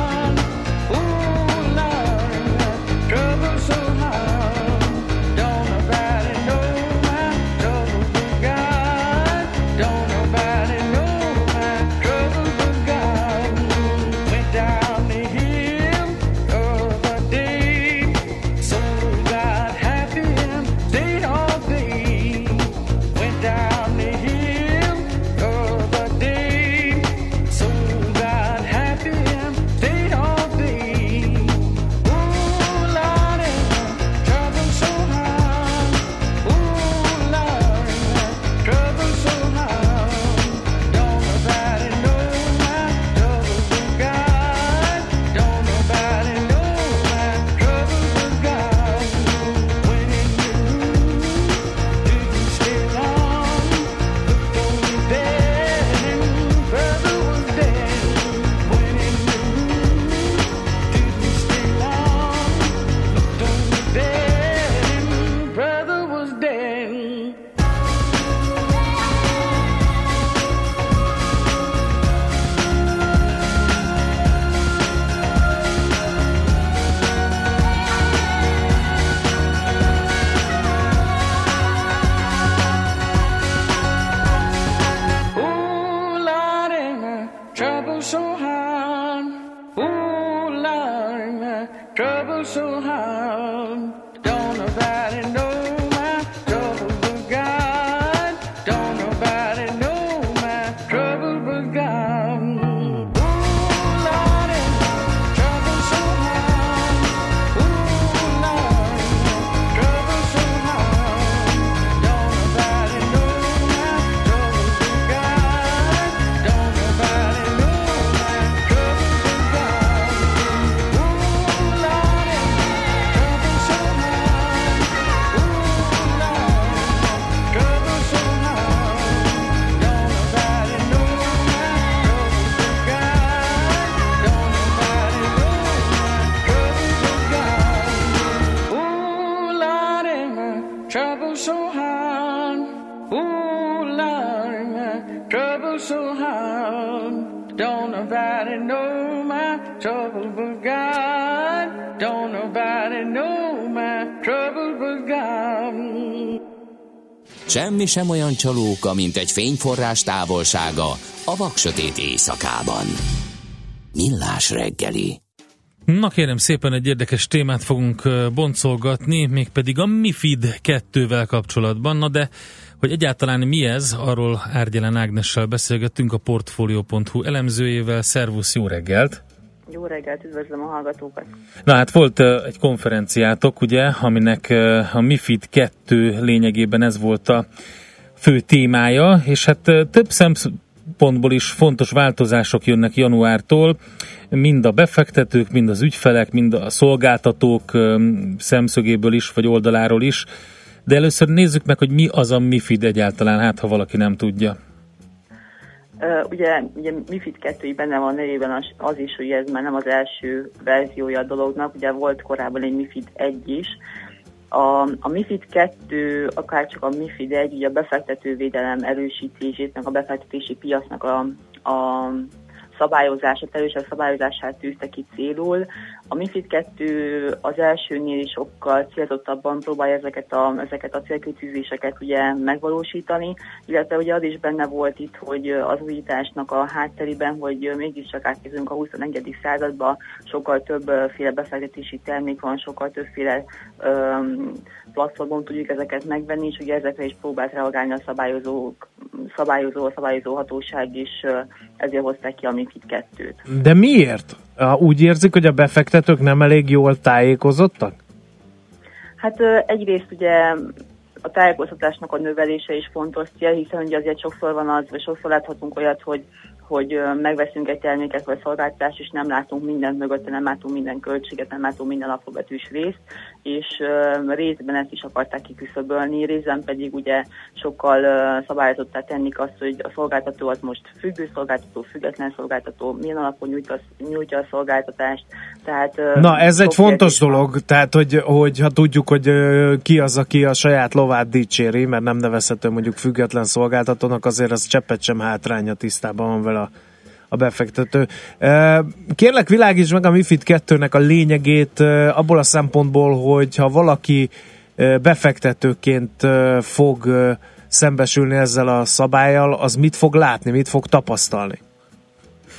Semmi sem olyan csalóka, mint egy fényforrás távolsága a vaksötét éjszakában. Millás reggeli. Na kérem szépen egy érdekes témát fogunk boncolgatni, mégpedig a MIFID 2-vel kapcsolatban. Na de, hogy egyáltalán mi ez, arról Árgyelen Ágnessel beszélgettünk a Portfolio.hu elemzőjével. Szervusz, jó reggelt! Jó reggelt, üdvözlöm a hallgatókat. Na hát volt egy konferenciátok, ugye, aminek a MIFID 2 lényegében ez volt a fő témája, és hát több szempontból is fontos változások jönnek januártól, mind a befektetők, mind az ügyfelek, mind a szolgáltatók szemszögéből is, vagy oldaláról is. De először nézzük meg, hogy mi az a MIFID egyáltalán, hát ha valaki nem tudja. Uh, ugye, ugye MIFID 2 benne van nevében az, az is, hogy ez már nem az első verziója a dolognak, ugye volt korábban egy MIFID 1 is. A, a MIFID 2, akár csak a MIFID 1, ugye a befektetővédelem erősítését, meg a befektetési piacnak a, a szabályozását, erősebb szabályozását tűzte ki célul. A MIFID 2 az elsőnél is sokkal célzottabban próbálja ezeket a, ezeket a célkitűzéseket ugye megvalósítani, illetve ugye az is benne volt itt, hogy az újításnak a hátterében, hogy mégiscsak átkezünk a 21. századba, sokkal többféle befektetési termék van, sokkal többféle um, platformon tudjuk ezeket megvenni, és ugye ezekre is próbált reagálni a szabályozók, szabályozó, a szabályozó hatóság is, ezért hozták ki a MIFID 2-t. De miért? Úgy érzik, hogy a befektetők nem elég jól tájékozottak? Hát egyrészt ugye a tájékoztatásnak a növelése is fontos cél, hiszen ugye azért sokszor van az, vagy sokszor láthatunk olyat, hogy hogy megveszünk egy terméket vagy szolgáltatást, és nem látunk mindent mögötte, nem látunk minden költséget, nem látunk minden alfabetűs részt, és részben ezt is akarták kiküszöbölni, részben pedig ugye sokkal szabályozottá tennik azt, hogy a szolgáltató az most függő szolgáltató, független szolgáltató, milyen alapon nyújtja, nyújtja a szolgáltatást. Tehát, Na, ez egy fontos kérdés van. dolog, tehát hogy, hogy ha tudjuk, hogy ki az, aki a saját lovát dicséri, mert nem nevezhető mondjuk független szolgáltatónak, azért az cseppet sem hátránya tisztában van vele a, a befektető. Kérlek, világíts meg a MIFID 2-nek a lényegét abból a szempontból, hogy ha valaki befektetőként fog szembesülni ezzel a szabályjal, az mit fog látni, mit fog tapasztalni?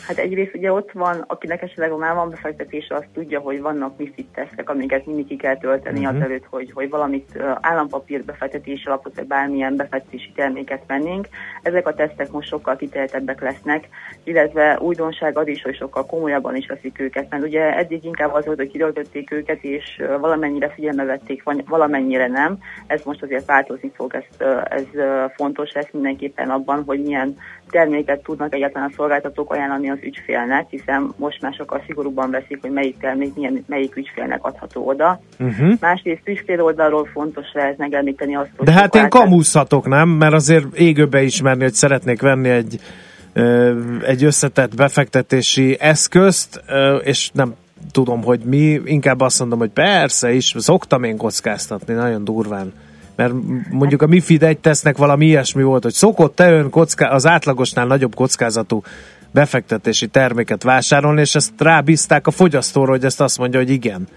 Hát egyrészt ugye ott van, akinek esetleg már van befektetése, az tudja, hogy vannak MIFID tesztek, amiket mindig ki kell tölteni uh-huh. azelőtt, hogy, hogy valamit állampapír befektetés alapot, vagy bármilyen befektetési terméket vennénk. Ezek a tesztek most sokkal kiterjedtebbek lesznek, illetve újdonság az is, hogy sokkal komolyabban is veszik őket, mert ugye eddig inkább az volt, hogy kitöltötték őket, és valamennyire figyelme vették, valamennyire nem. Ez most azért változni fog, ez, ez fontos lesz mindenképpen abban, hogy milyen terméket tudnak egyáltalán a szolgáltatók ajánlani az ügyfélnek, hiszen most már sokkal szigorúbban veszik, hogy melyik termék milyen, melyik ügyfélnek adható oda. Uh-huh. Másrészt ügyfél oldalról fontos lesz megemlíteni azt, hogy De hát én kamuszhatok, nem? Mert azért égőbe ismerni, hogy szeretnék venni egy, egy összetett befektetési eszközt, és nem tudom, hogy mi, inkább azt mondom, hogy persze is, szoktam én kockáztatni, nagyon durván. Mert mondjuk a MIFID egy tesznek valami ilyesmi volt, hogy szokott-e ön kocká- az átlagosnál nagyobb kockázatú befektetési terméket vásárolni, és ezt rábízták a fogyasztóra, hogy ezt azt mondja, hogy igen.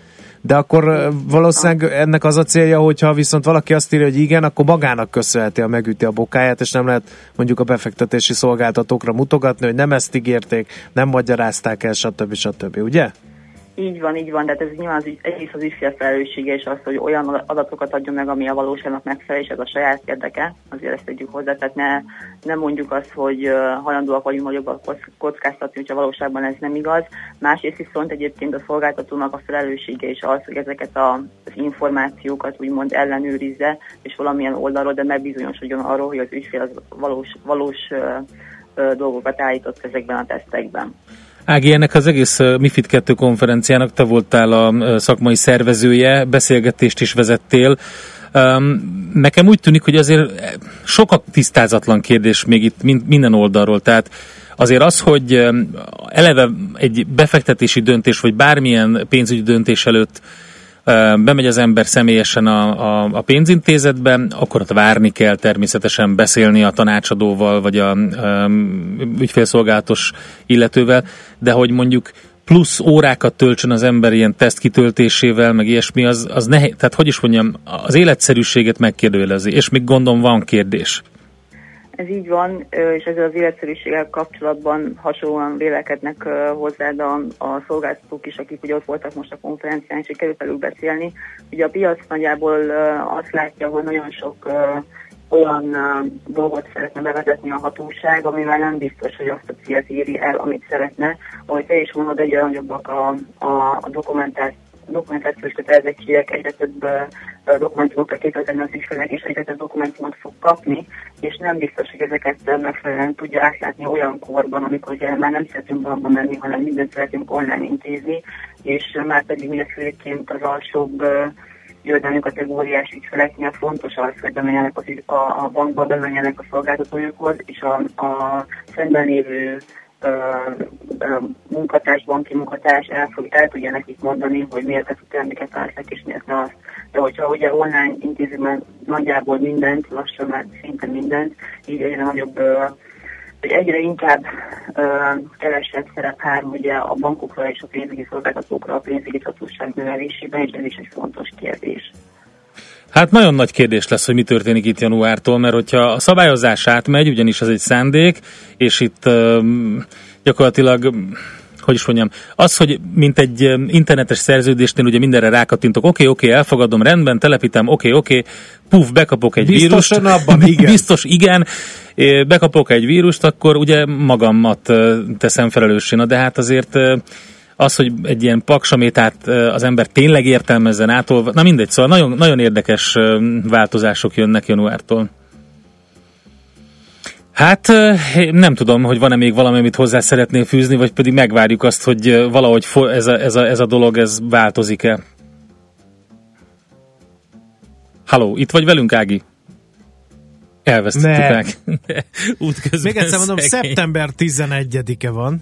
de akkor valószínűleg ennek az a célja, hogyha viszont valaki azt írja, hogy igen, akkor magának köszönheti, a megüti a bokáját, és nem lehet mondjuk a befektetési szolgáltatókra mutogatni, hogy nem ezt ígérték, nem magyarázták el, stb. stb. Ugye? Így van, így van, de hát ez nyilván az, egyrészt az ügyfél felelőssége, és az, hogy olyan adatokat adjon meg, ami a valóságnak megfelel, és ez a saját érdeke, azért ezt tegyük hozzá, tehát ne, ne mondjuk azt, hogy hajlandóak vagyunk nagyobb a kock- kockáztatni, hogyha valóságban ez nem igaz. Másrészt viszont egyébként a szolgáltatónak a felelőssége is az, hogy ezeket a, az információkat úgymond ellenőrizze, és valamilyen oldalról, de megbizonyosodjon arról, hogy az ügyfél az valós, valós dolgokat állított ezekben a tesztekben. Ági, ennek az egész MIFID 2 konferenciának te voltál a szakmai szervezője, beszélgetést is vezettél. Um, nekem úgy tűnik, hogy azért sok a tisztázatlan kérdés még itt min- minden oldalról, tehát azért az, hogy eleve egy befektetési döntés, vagy bármilyen pénzügyi döntés előtt bemegy az ember személyesen a, a, a pénzintézetbe, akkor ott várni kell természetesen beszélni a tanácsadóval, vagy a um, ügyfélszolgálatos illetővel, de hogy mondjuk plusz órákat töltsön az ember ilyen teszt kitöltésével, meg ilyesmi, az, az nehéz, tehát hogy is mondjam, az életszerűséget megkérdőjelezi, és még gondom van kérdés. Ez így van, és ezzel az életszerűséggel kapcsolatban hasonlóan vélekednek hozzád a, a szolgáltatók is, akik ugye ott voltak most a konferencián, és hogy került velük beszélni. Ugye a piac nagyjából azt látja, hogy nagyon sok olyan dolgot szeretne bevezetni a hatóság, amivel nem biztos, hogy azt a célt éri el, amit szeretne. Ahogy te is mondod, egyre nagyobbak a, a, a dokumentált dokumentációs kötelezettségek, egyre több dokumentumokra képezni az ügyfelek, és egyre több dokumentumot fog kapni, és nem biztos, hogy ezeket megfelelően tudja átlátni olyan korban, amikor ugye már nem szeretünk bankba menni, hanem mindent szeretünk online intézni, és már pedig ugye főként az alsóbb jövedelmi kategóriás ügyfeleknél fontos az, hogy bemenjenek az, a, a bankba, bemenjenek a szolgáltatójukhoz, és a, a szemben lévő munkatárs, banki munkatárs el, fog, el tudja nekik mondani, hogy miért a terméket várták, és miért ne azt. De hogyha ugye online intézik már nagyjából mindent, lassan már szinte mindent, így egyre nagyobb hogy egyre inkább kevesebb szerep hár ugye a bankokra és a pénzügyi szolgáltatókra a pénzügyi hatóság növelésében, és ez is egy fontos kérdés. Hát nagyon nagy kérdés lesz, hogy mi történik itt januártól, mert hogyha a szabályozás átmegy, ugyanis ez egy szándék, és itt um, gyakorlatilag hogy is mondjam, az, hogy mint egy internetes szerződésnél ugye mindenre rákattintok, oké, okay, oké, okay, elfogadom, rendben, telepítem, oké, okay, oké, okay, puf, bekapok egy Biztosan vírust. abban, [laughs] igen. Biztos, igen. Bekapok egy vírust, akkor ugye magamat teszem felelőssé. Na de hát azért az, hogy egy ilyen paksamétát az ember tényleg értelmezzen átolva, na mindegy, szóval nagyon, nagyon érdekes változások jönnek januártól. Hát nem tudom, hogy van-e még valami, amit hozzá szeretnél fűzni, vagy pedig megvárjuk azt, hogy valahogy ez a, ez a, ez a dolog ez változik-e. Halló, itt vagy velünk, Ági? Elvesztettük. Ági. Útközben [laughs] Még egyszer mondom, szegény. szeptember 11-e van.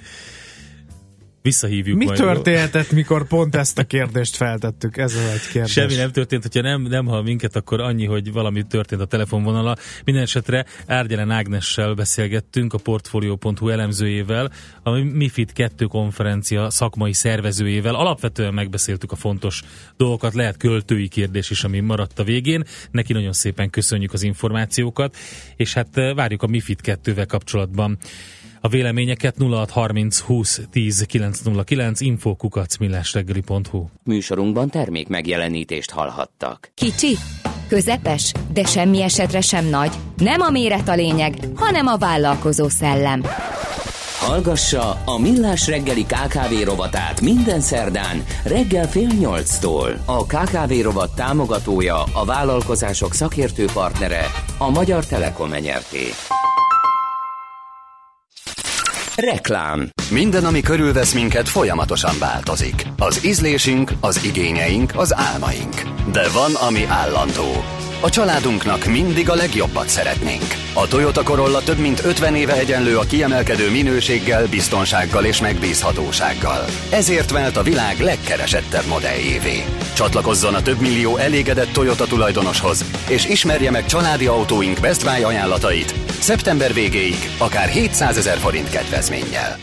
Visszahívjuk Mi majd. történhetett, mikor pont ezt a kérdést feltettük? Ez egy kérdés. Semmi nem történt, hogyha nem, nem hall minket, akkor annyi, hogy valami történt a telefonvonala. Minden esetre Árgyelen Ágnessel beszélgettünk, a Portfolio.hu elemzőjével, a MIFID 2 konferencia szakmai szervezőjével. Alapvetően megbeszéltük a fontos dolgokat, lehet költői kérdés is, ami maradt a végén. Neki nagyon szépen köszönjük az információkat, és hát eh, várjuk a MIFID 2-vel kapcsolatban a véleményeket 0630 20 10 909 infokukacmillásreggeli.hu Műsorunkban termék megjelenítést hallhattak. Kicsi, közepes, de semmi esetre sem nagy. Nem a méret a lényeg, hanem a vállalkozó szellem. Hallgassa a Millás reggeli KKV rovatát minden szerdán reggel fél nyolctól. A KKV rovat támogatója, a vállalkozások szakértő partnere, a Magyar Telekom enyerté. Reklám Minden, ami körülvesz minket, folyamatosan változik. Az ízlésünk, az igényeink, az álmaink. De van, ami állandó. A családunknak mindig a legjobbat szeretnénk. A Toyota Corolla több mint 50 éve egyenlő a kiemelkedő minőséggel, biztonsággal és megbízhatósággal. Ezért vált a világ legkeresettebb modelljévé. Csatlakozzon a több millió elégedett Toyota tulajdonoshoz, és ismerje meg családi autóink Best Buy ajánlatait szeptember végéig, akár 700 ezer forint kedvezménnyel.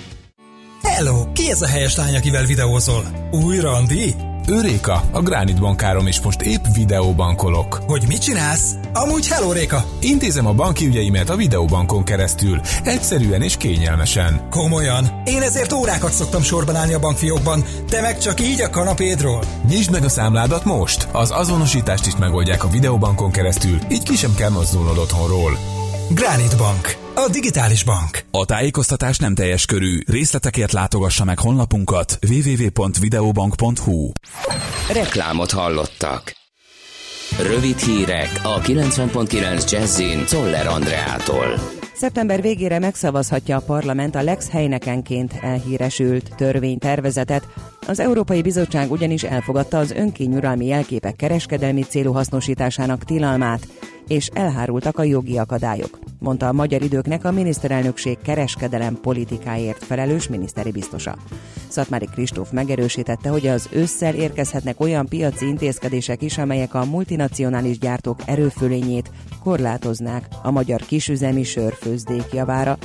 Hello! Ki ez a helyes lány, akivel videózol? Új randi? Őréka, a Gránit bankárom is most épp videóbankolok. Hogy mit csinálsz? Amúgy hello, Réka! Intézem a banki ügyeimet a videóbankon keresztül, egyszerűen és kényelmesen. Komolyan? Én ezért órákat szoktam sorban állni a bankfiókban, te meg csak így a kanapédról. Nyisd meg a számládat most! Az azonosítást is megoldják a videóbankon keresztül, így ki sem kell mozdulnod otthonról. Granite Bank. A digitális bank. A tájékoztatás nem teljes körű. Részletekért látogassa meg honlapunkat www.videobank.hu Reklámot hallottak. Rövid hírek a 90.9 Jazzin Toller Andreától. Szeptember végére megszavazhatja a parlament a Lex Heinekenként elhíresült törvénytervezetet. Az Európai Bizottság ugyanis elfogadta az önkényuralmi jelképek kereskedelmi célú hasznosításának tilalmát, és elhárultak a jogi akadályok, mondta a magyar időknek a miniszterelnökség kereskedelem politikáért felelős miniszteri biztosa. Szatmári Kristóf megerősítette, hogy az ősszel érkezhetnek olyan piaci intézkedések is, amelyek a multinacionális gyártók erőfölényét korlátoznák a magyar kisüzemi sörfőzdék javára,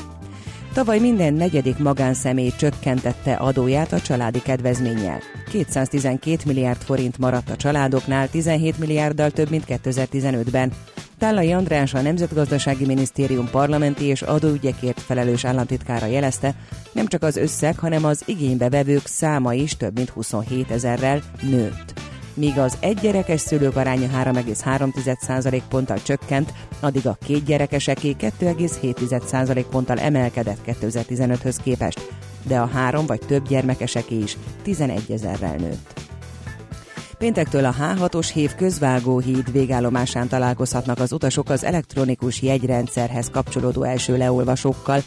Tavaly minden negyedik magánszemély csökkentette adóját a családi kedvezménnyel. 212 milliárd forint maradt a családoknál, 17 milliárddal több, mint 2015-ben. Tállai András, a Nemzetgazdasági Minisztérium parlamenti és adóügyekért felelős államtitkára jelezte, nem csak az összeg, hanem az igénybevevők száma is több mint 27 ezerrel nőtt míg az egygyerekes szülők aránya 3,3% ponttal csökkent, addig a kétgyerekeseké 2,7% ponttal emelkedett 2015-höz képest, de a három vagy több gyermekeseké is 11 ezerrel nőtt. Péntektől a H6-os hív közvágóhíd végállomásán találkozhatnak az utasok az elektronikus jegyrendszerhez kapcsolódó első leolvasókkal,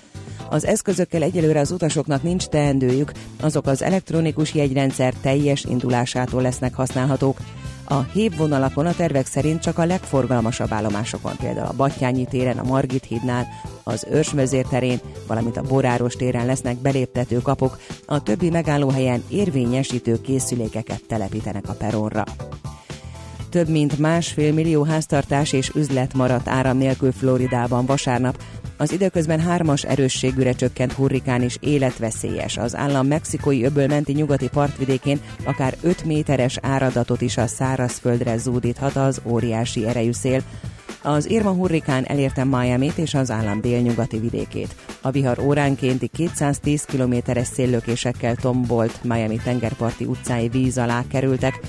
az eszközökkel egyelőre az utasoknak nincs teendőjük, azok az elektronikus jegyrendszer teljes indulásától lesznek használhatók. A vonalakon a tervek szerint csak a legforgalmasabb állomásokon, például a Battyányi téren, a Margit hídnál, az Őrsmözér terén, valamint a Boráros téren lesznek beléptető kapok, a többi megállóhelyen érvényesítő készülékeket telepítenek a peronra több mint másfél millió háztartás és üzlet maradt áram nélkül Floridában vasárnap. Az időközben hármas erősségűre csökkent hurrikán is életveszélyes. Az állam mexikói öböl menti nyugati partvidékén akár 5 méteres áradatot is a szárazföldre zúdíthat az óriási erejű szél. Az Irma hurrikán elérte Miami-t és az állam délnyugati vidékét. A vihar óránkénti 210 kilométeres széllökésekkel tombolt Miami tengerparti utcái víz alá kerültek.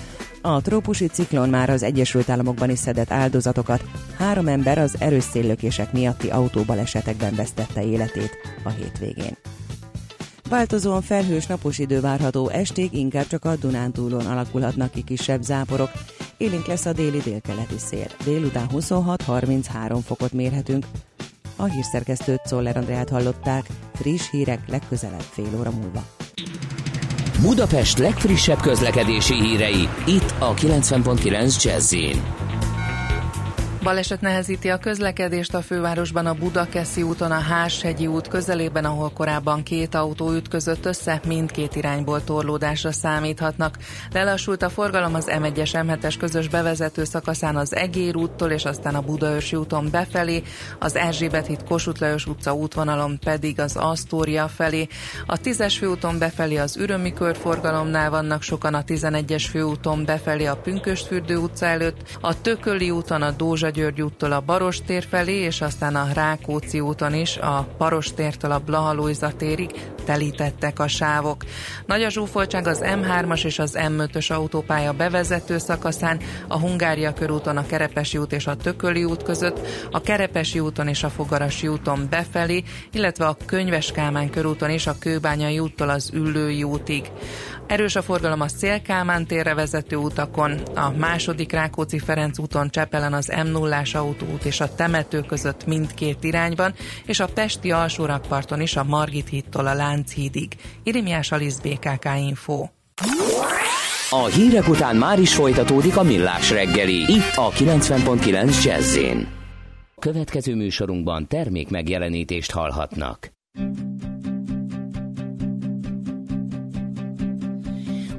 A trópusi ciklon már az Egyesült Államokban is szedett áldozatokat. Három ember az erős széllökések miatti autóbalesetekben vesztette életét a hétvégén. Változóan felhős napos idő várható, estig inkább csak a Dunántúlon alakulhatnak ki kisebb záporok. Élénk lesz a déli délkeleti szél. Délután 26-33 fokot mérhetünk. A hírszerkesztőt Czoller Andrát hallották, friss hírek legközelebb fél óra múlva. Budapest legfrissebb közlekedési hírei, itt a 90.9 jazz Baleset nehezíti a közlekedést a fővárosban a Budakeszi úton a Háshegyi út közelében, ahol korábban két autó ütközött össze, mindkét irányból torlódásra számíthatnak. Lelassult a forgalom az M1-es M7-es közös bevezető szakaszán az Egér úttól és aztán a Budaörsi úton befelé, az Erzsébet híd Kossuth Lajos utca útvonalon pedig az Asztória felé. A 10-es főúton befelé az Ürömi körforgalomnál vannak sokan, a 11-es főúton befelé a Pünköstfürdő utca előtt, a Tököli úton a Dózsa György úttól a Barostér felé, és aztán a Rákóczi úton is a Barostértől a Blahalújza térig telítettek a sávok. Nagy a zsúfoltság az M3-as és az M5-ös autópálya bevezető szakaszán, a Hungária körúton a Kerepesi út és a Tököli út között, a Kerepesi úton és a Fogarasi úton befelé, illetve a Könyves Kálmán körúton és a Kőbányai úttól az Üllői útig. Erős a forgalom a Szélkámán térre vezető utakon, a második Rákóczi Ferenc úton Csepelen az m 0 autóút és a temető között mindkét irányban, és a Pesti alsórakparton is a Margit hídtól a Lánchídig. Irimiás Alisz BKK Info. A hírek után már is folytatódik a millás reggeli, itt a 90.9 jazz Következő műsorunkban termék megjelenítést hallhatnak.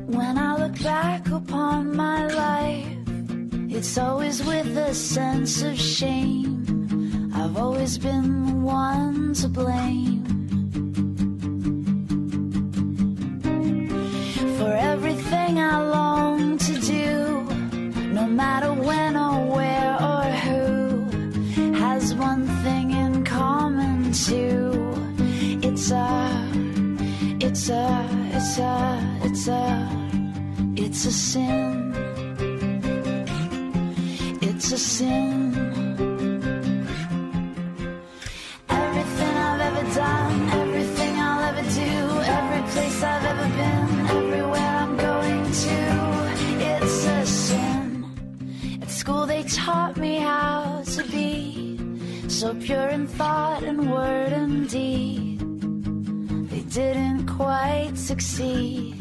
When I look back upon my life, it's always with a sense of shame. I've always been the one to blame. thing I long to do, no matter when or where or who, has one thing in common too. It's a, it's a, it's a, it's a, it's a sin. It's a sin. Taught me how to be so pure in thought and word and deed. They didn't quite succeed.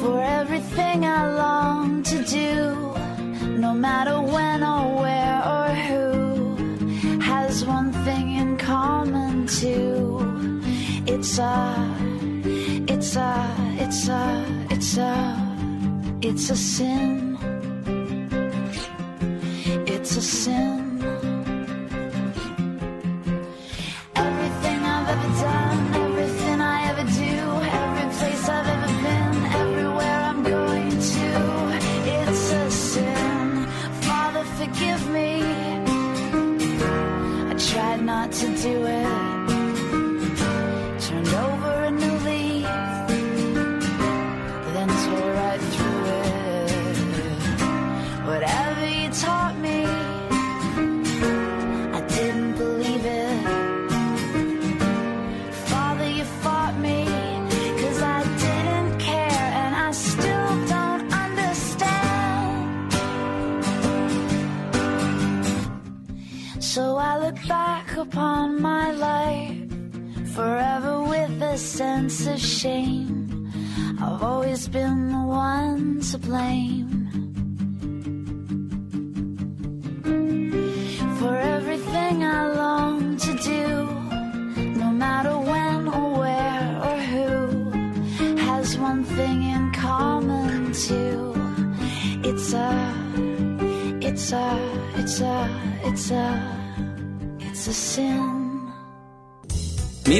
For everything I long to do, no matter when or where or who, has one thing in common too. It's a, it's a, it's a, it's a, it's a sin. It's a sin.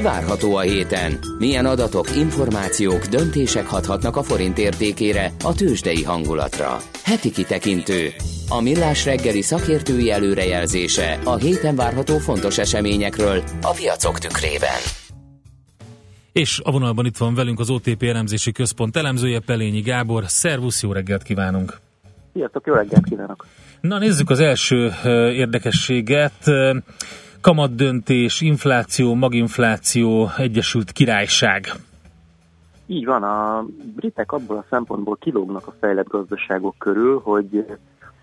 Mi várható a héten? Milyen adatok, információk, döntések hathatnak a forint értékére, a tőzsdei hangulatra? Heti kitekintő. A millás reggeli szakértői előrejelzése a héten várható fontos eseményekről a piacok tükrében. És a vonalban itt van velünk az OTP elemzési központ elemzője Pelényi Gábor. Szervusz, jó reggelt kívánunk! Sziasztok, jó reggelt kívánok! Na nézzük az első ö, érdekességet. Kamatdöntés, infláció, maginfláció, Egyesült Királyság. Így van, a britek abból a szempontból kilógnak a fejlett gazdaságok körül, hogy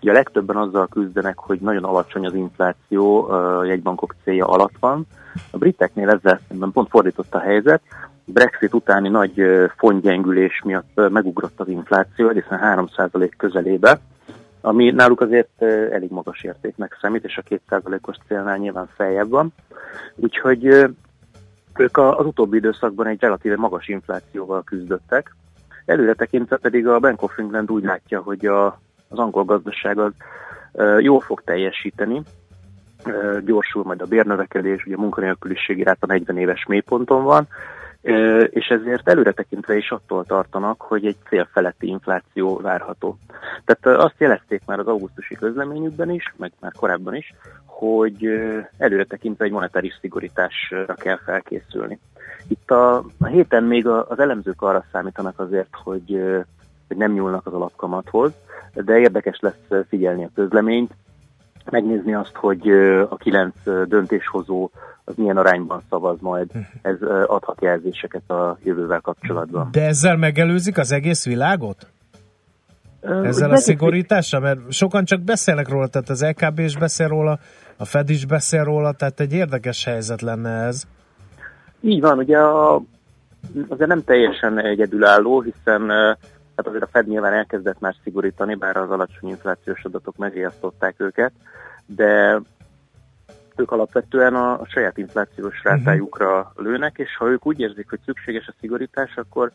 ugye a legtöbben azzal küzdenek, hogy nagyon alacsony az infláció, a jegybankok célja alatt van. A briteknél ezzel szemben pont fordított a helyzet. Brexit utáni nagy fontgyengülés miatt megugrott az infláció, egészen 3% közelébe, ami náluk azért elég magas értéknek számít, és a 2%-os célnál nyilván feljebb van. Úgyhogy ők az utóbbi időszakban egy relatíve magas inflációval küzdöttek. Előre tekintve pedig a Bank of England úgy látja, hogy a, az angol gazdaság az ö, jól fog teljesíteni, gyorsul majd a bérnövekedés, ugye a munkanélküliségi ráta 40 éves mélyponton van, és ezért előre tekintve is attól tartanak, hogy egy cél feletti infláció várható. Tehát azt jelezték már az augusztusi közleményükben is, meg már korábban is, hogy ö, előre tekintve egy monetáris szigorításra kell felkészülni. Itt a, a héten még az elemzők arra számítanak azért, hogy, hogy nem nyúlnak az alapkamathoz, de érdekes lesz figyelni a közleményt, megnézni azt, hogy a kilenc döntéshozó az milyen arányban szavaz majd. Ez ö, adhat jelzéseket a jövővel kapcsolatban. De ezzel megelőzik az egész világot? Ezzel a szigorítással? Mert sokan csak beszélnek róla, tehát az LKB is beszél róla, a Fed is beszél róla, tehát egy érdekes helyzet lenne ez. Így van, ugye a, azért nem teljesen egyedülálló, hiszen hát azért a Fed nyilván elkezdett már szigorítani, bár az alacsony inflációs adatok megriasztották őket, de ők alapvetően a, a saját inflációs rátájukra lőnek, és ha ők úgy érzik, hogy szükséges a szigorítás, akkor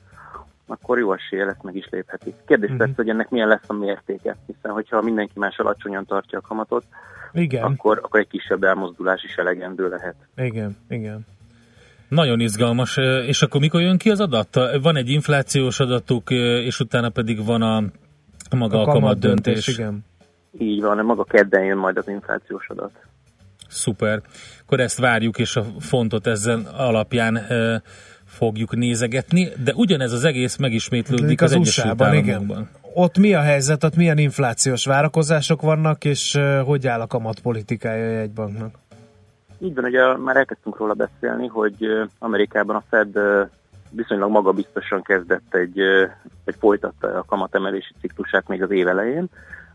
akkor jó esélye lesz, meg is léphetik. Kérdés Mhm. persze, hogy ennek milyen lesz a mértéke, hiszen hogyha mindenki más alacsonyan tartja a kamatot, Igen, akkor, akkor egy kisebb elmozdulás is elegendő lehet. igen, igen. Nagyon izgalmas. És akkor mikor jön ki az adat? Van egy inflációs adatuk, és utána pedig van a a maga a, A kamatdöntés. kamatdöntés, igen. Így van, maga kedden jön majd az inflációs adat. Szuper. Akkor ezt várjuk, és a fontot ezen alapján e, fogjuk nézegetni, de ugyanez az egész megismétlődik az, az Egyesült Államokban. Ott mi a helyzet, ott milyen inflációs várakozások vannak, és hogy áll a kamatpolitikája a jegybanknak? Így van, ugye már elkezdtünk róla beszélni, hogy Amerikában a Fed viszonylag magabiztosan kezdett egy, egy folytatta a kamatemelési ciklusát még az év elején.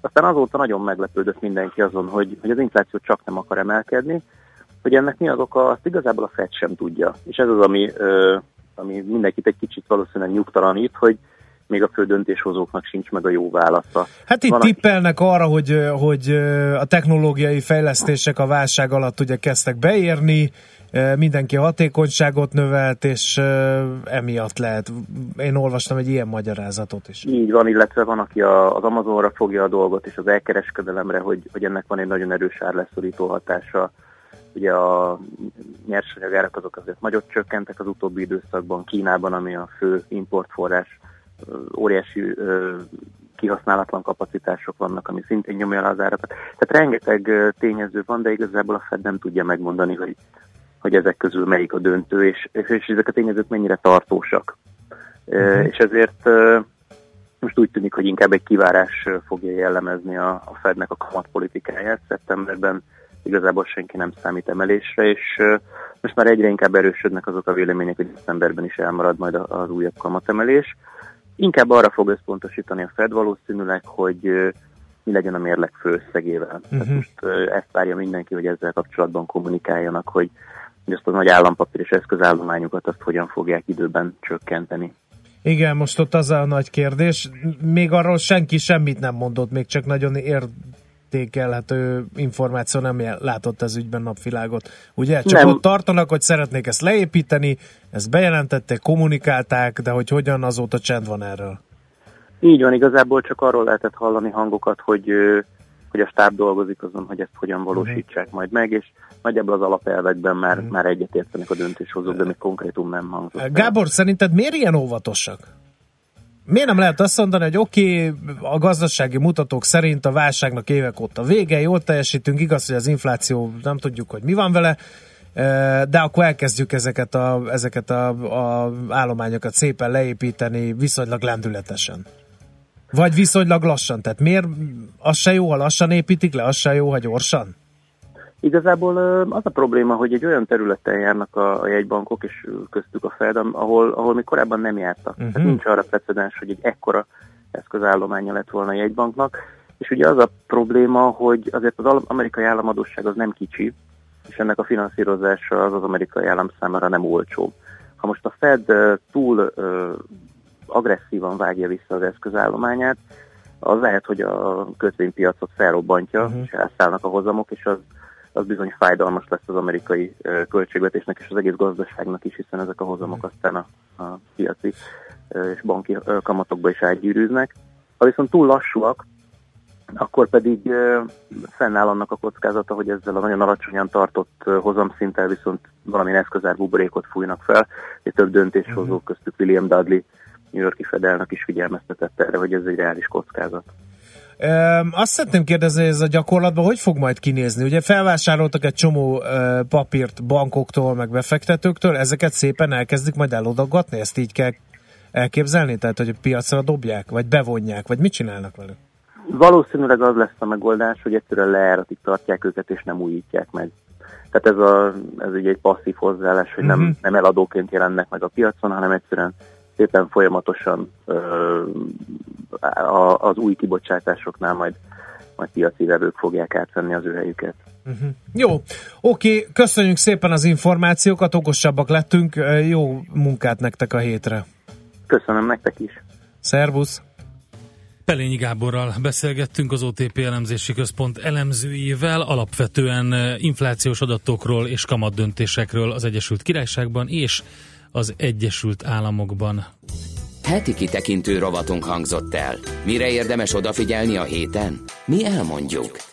Aztán azóta nagyon meglepődött mindenki azon, hogy, hogy az infláció csak nem akar emelkedni, hogy ennek mi az oka, azt igazából a Fed sem tudja. És ez az, ami, ami mindenkit egy kicsit valószínűleg nyugtalanít, hogy még a fő döntéshozóknak sincs meg a jó válasza. Hát itt Van, tippelnek arra, hogy, hogy a technológiai fejlesztések a válság alatt ugye kezdtek beérni, mindenki a hatékonyságot növelt, és emiatt lehet. Én olvastam egy ilyen magyarázatot is. Így van, illetve van, aki a, az Amazonra fogja a dolgot, és az elkereskedelemre, hogy, hogy ennek van egy nagyon erős árleszorító hatása. Ugye a nyersanyagárak azok azért nagyot csökkentek az utóbbi időszakban, Kínában, ami a fő importforrás, óriási kihasználatlan kapacitások vannak, ami szintén nyomja az árakat. Tehát rengeteg tényező van, de igazából a Fed nem tudja megmondani, hogy hogy ezek közül melyik a döntő, és, és ezek a tényezők mennyire tartósak. Uh-huh. És ezért most úgy tűnik, hogy inkább egy kivárás fogja jellemezni a, a Fednek a kamatpolitikáját. Szeptemberben igazából senki nem számít emelésre, és most már egyre inkább erősödnek azok a vélemények, hogy decemberben is elmarad majd az újabb kamatemelés. Inkább arra fog összpontosítani a Fed valószínűleg, hogy mi legyen a mérleg főösszegével. Uh-huh. most ezt várja mindenki, hogy ezzel kapcsolatban kommunikáljanak, hogy hogy ezt a nagy állampapír és eszközállományokat azt hogyan fogják időben csökkenteni. Igen, most ott az a nagy kérdés. Még arról senki semmit nem mondott, még csak nagyon értékelhető információ nem látott ez ügyben napvilágot. Ugye? Csak nem. ott tartanak, hogy szeretnék ezt leépíteni, ezt bejelentették, kommunikálták, de hogy hogyan azóta csend van erről. Így van, igazából csak arról lehetett hallani hangokat, hogy hogy a stáb dolgozik azon, hogy ezt hogyan valósítsák majd meg, és nagyjából az alapelvekben már, uh-huh. már egyetértenek a döntéshozók, de még konkrétum nem hangzott. Gábor, szerinted miért ilyen óvatosak? Miért nem lehet azt mondani, hogy oké, okay, a gazdasági mutatók szerint a válságnak évek óta vége, jól teljesítünk, igaz, hogy az infláció nem tudjuk, hogy mi van vele, de akkor elkezdjük ezeket a, ezeket a, a állományokat szépen leépíteni viszonylag lendületesen. Vagy viszonylag lassan, tehát miért az se jó, ha lassan építik le, az se jó, ha gyorsan? Igazából az a probléma, hogy egy olyan területen járnak a, a jegybankok, és köztük a Fed, ahol, ahol még korábban nem jártak. Uh-huh. Tehát nincs arra precedens, hogy egy ekkora eszközállománya lett volna a jegybanknak. És ugye az a probléma, hogy azért az amerikai államadóság az nem kicsi, és ennek a finanszírozása az az amerikai állam számára nem olcsó. Ha most a Fed túl agresszívan vágja vissza az eszközállományát, az lehet, hogy a kötvénypiacot felrobbantja, uh-huh. és elszállnak a hozamok, és az, az bizony fájdalmas lesz az amerikai költségvetésnek és az egész gazdaságnak is, hiszen ezek a hozamok uh-huh. aztán a, a piaci és banki kamatokba is átgyűrűznek. Ha viszont túl lassúak, akkor pedig fennáll annak a kockázata, hogy ezzel a nagyon alacsonyan tartott hozamszinttel viszont valamilyen eszközár buborékot fújnak fel, és több döntéshozó uh-huh. köztük William Dudley New Yorki Fedelnak is figyelmeztetett erre, hogy ez egy reális kockázat. Azt szeretném kérdezni, ez a gyakorlatban hogy fog majd kinézni? Ugye felvásároltak egy csomó papírt bankoktól, meg befektetőktől, ezeket szépen elkezdik majd elodagatni? Ezt így kell elképzelni? Tehát, hogy a piacra dobják, vagy bevonják, vagy mit csinálnak velük? Valószínűleg az lesz a megoldás, hogy egyszerűen leáratig tartják őket, és nem újítják meg. Tehát ez, a, ez ugye egy passzív hozzáállás, hogy nem, uh-huh. nem eladóként jelennek meg a piacon, hanem egyszerűen szépen folyamatosan az új kibocsátásoknál majd, majd piaci vevők fogják átvenni az ő helyüket. Uh-huh. Jó, oké, köszönjük szépen az információkat, okosabbak lettünk, jó munkát nektek a hétre. Köszönöm nektek is. Szervusz! Pelényi Gáborral beszélgettünk az OTP elemzési központ elemzőjével, alapvetően inflációs adatokról és kamatdöntésekről az Egyesült Királyságban és az Egyesült Államokban. Heti kitekintő rovatunk hangzott el. Mire érdemes odafigyelni a héten? Mi elmondjuk.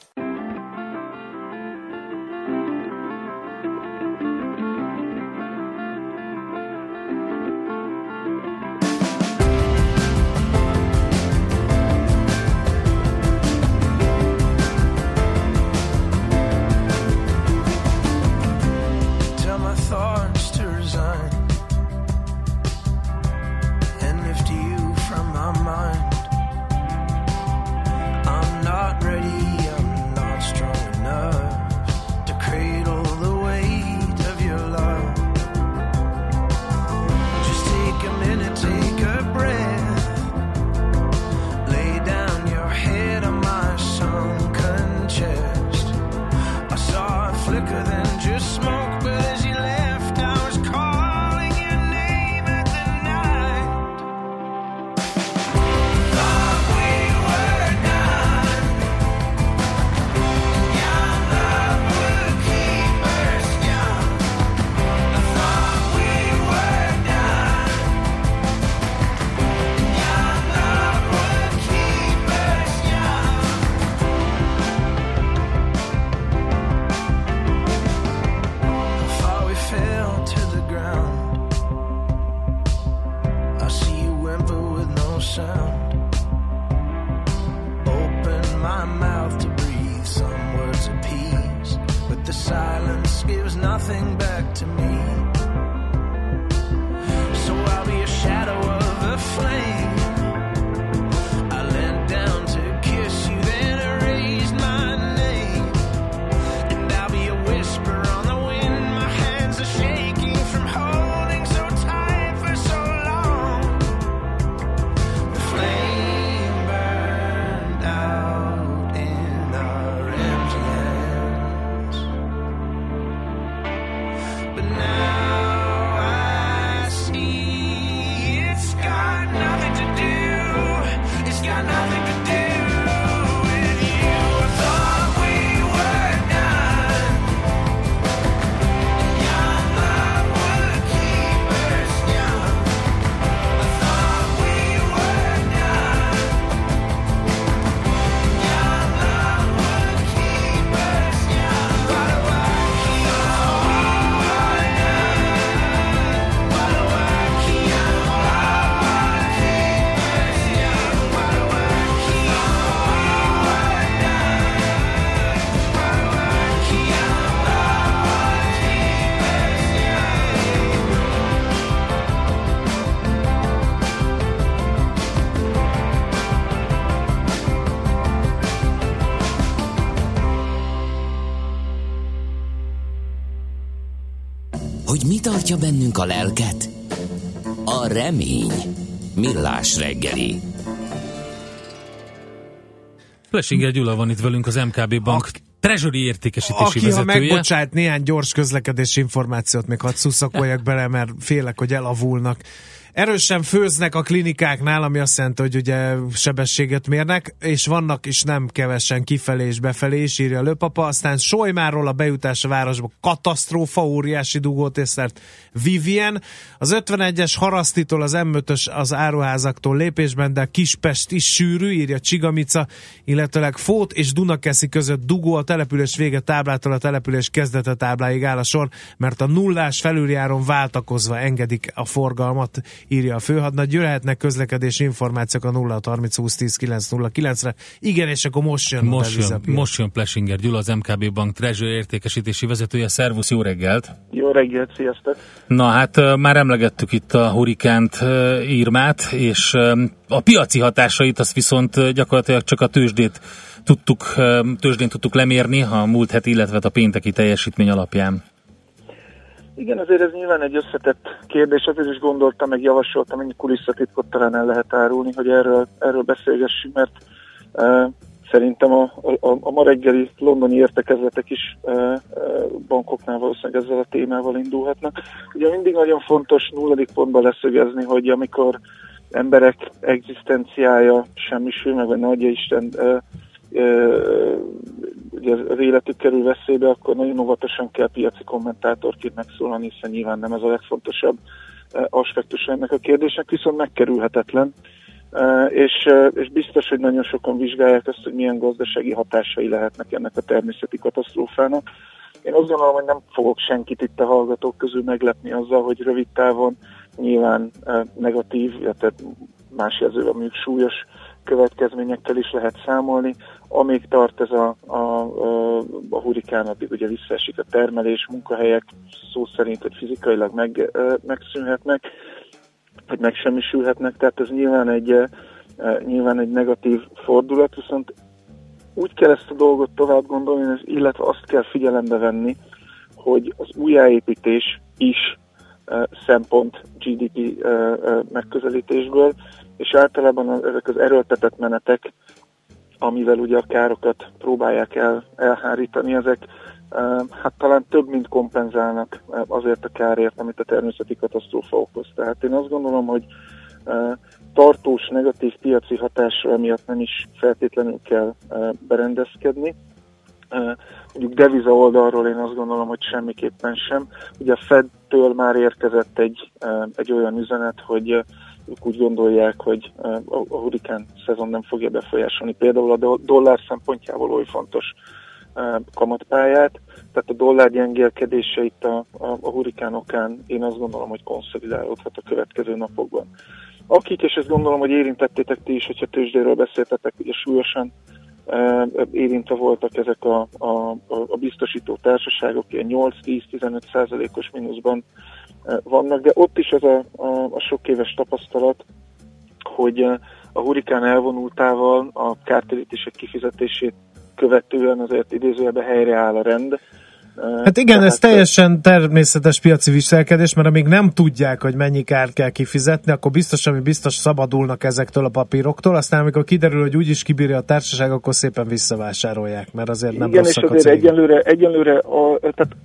sound. Tartja bennünk a lelket? A remény. Millás reggeli. Flesinger Gyula van itt velünk, az MKB Bank Treasury értékesítési Aki, ha vezetője. megbocsájt néhány gyors közlekedési információt, még hadd szuszakoljak bele, mert félek, hogy elavulnak. Erősen főznek a klinikáknál, ami azt jelenti, hogy ugye sebességet mérnek, és vannak is nem kevesen kifelé és befelé is, írja a lőpapa. Aztán Solymáról a bejutás a városba katasztrófa, óriási dugótészert Vivien. Az 51-es Harasztitól az m az áruházaktól lépésben, de Kispest is sűrű, írja Csigamica, illetőleg Fót és Dunakeszi között dugó a település vége táblától a település kezdete tábláig áll a sor, mert a nullás felüljáron váltakozva engedik a forgalmat, írja a főhadnagy. Jöhetnek közlekedési információk a 0 30 20 10 909 re Igen, és akkor most jön Most a jön, most jön Plesinger Gyula, az MKB Bank Treasury értékesítési vezetője. Szervusz, jó reggelt! Jó reggelt, sziasztok! Na hát már emlegettük itt a hurikánt Irmát, és a piaci hatásait azt viszont gyakorlatilag csak a tőzsdét tudtuk, tőzsdén tudtuk lemérni a múlt heti, illetve a pénteki teljesítmény alapján. Igen, azért ez nyilván egy összetett kérdés, azért is gondoltam, meg javasoltam, ennyi kulisszatitkot talán el lehet árulni, hogy erről, erről beszélgessünk, mert uh, szerintem a, a, a ma reggeli londoni értekezletek is uh, bankoknál valószínűleg ezzel a témával indulhatnak. Ugye mindig nagyon fontos nulladik pontban leszögezni, hogy amikor emberek egzisztenciája semmisül, meg vagy nagy Isten uh, ugye az életük kerül veszélybe, akkor nagyon óvatosan kell piaci kommentátorként megszólalni, hiszen nyilván nem ez a legfontosabb aspektus ennek a kérdésnek, viszont megkerülhetetlen. És, és biztos, hogy nagyon sokan vizsgálják azt, hogy milyen gazdasági hatásai lehetnek ennek a természeti katasztrófának. Én azt gondolom, hogy nem fogok senkit itt a hallgatók közül meglepni azzal, hogy rövid távon nyilván negatív, illetve más jelzővel mondjuk súlyos következményekkel is lehet számolni. Amíg tart ez a, a, a, a hurikán, addig ugye visszaesik a termelés, munkahelyek szó szerint, hogy fizikailag meg, megszűnhetnek, vagy megsemmisülhetnek, tehát ez nyilván egy, nyilván egy negatív fordulat, viszont úgy kell ezt a dolgot tovább gondolni, illetve azt kell figyelembe venni, hogy az újjáépítés is szempont GDP megközelítésből, és általában ezek az erőltetett menetek, amivel ugye a károkat próbálják el, elhárítani, ezek hát talán több, mint kompenzálnak azért a kárért, amit a természeti katasztrófa okoz. Tehát én azt gondolom, hogy tartós negatív piaci hatásra miatt nem is feltétlenül kell berendezkedni. Mondjuk deviza oldalról én azt gondolom, hogy semmiképpen sem. Ugye a Fedtől már érkezett egy, egy olyan üzenet, hogy ők úgy gondolják, hogy a, hurikán szezon nem fogja befolyásolni például a do- dollár szempontjából oly fontos kamatpályát, tehát a dollár gyengélkedése itt a, a, a hurikán okán én azt gondolom, hogy konszolidálódhat a következő napokban. Akik, és ezt gondolom, hogy érintettétek ti is, hogyha tőzsdéről beszéltetek, ugye súlyosan eh, érintve voltak ezek a, a, a biztosító társaságok, ilyen 8-10-15 százalékos mínuszban vannak, de ott is az a, a, a sok éves tapasztalat, hogy a hurikán elvonultával a kártérítések kifizetését követően azért idézőjelben helyreáll a rend. Hát igen, ez tehát, teljesen természetes piaci viselkedés, mert amíg nem tudják, hogy mennyi kárt kell kifizetni, akkor biztos, ami biztos szabadulnak ezektől a papíroktól, aztán amikor kiderül, hogy úgyis kibírja a társaság, akkor szépen visszavásárolják, mert azért nem Igen, és azért cégek. egyelőre, egyelőre a, tehát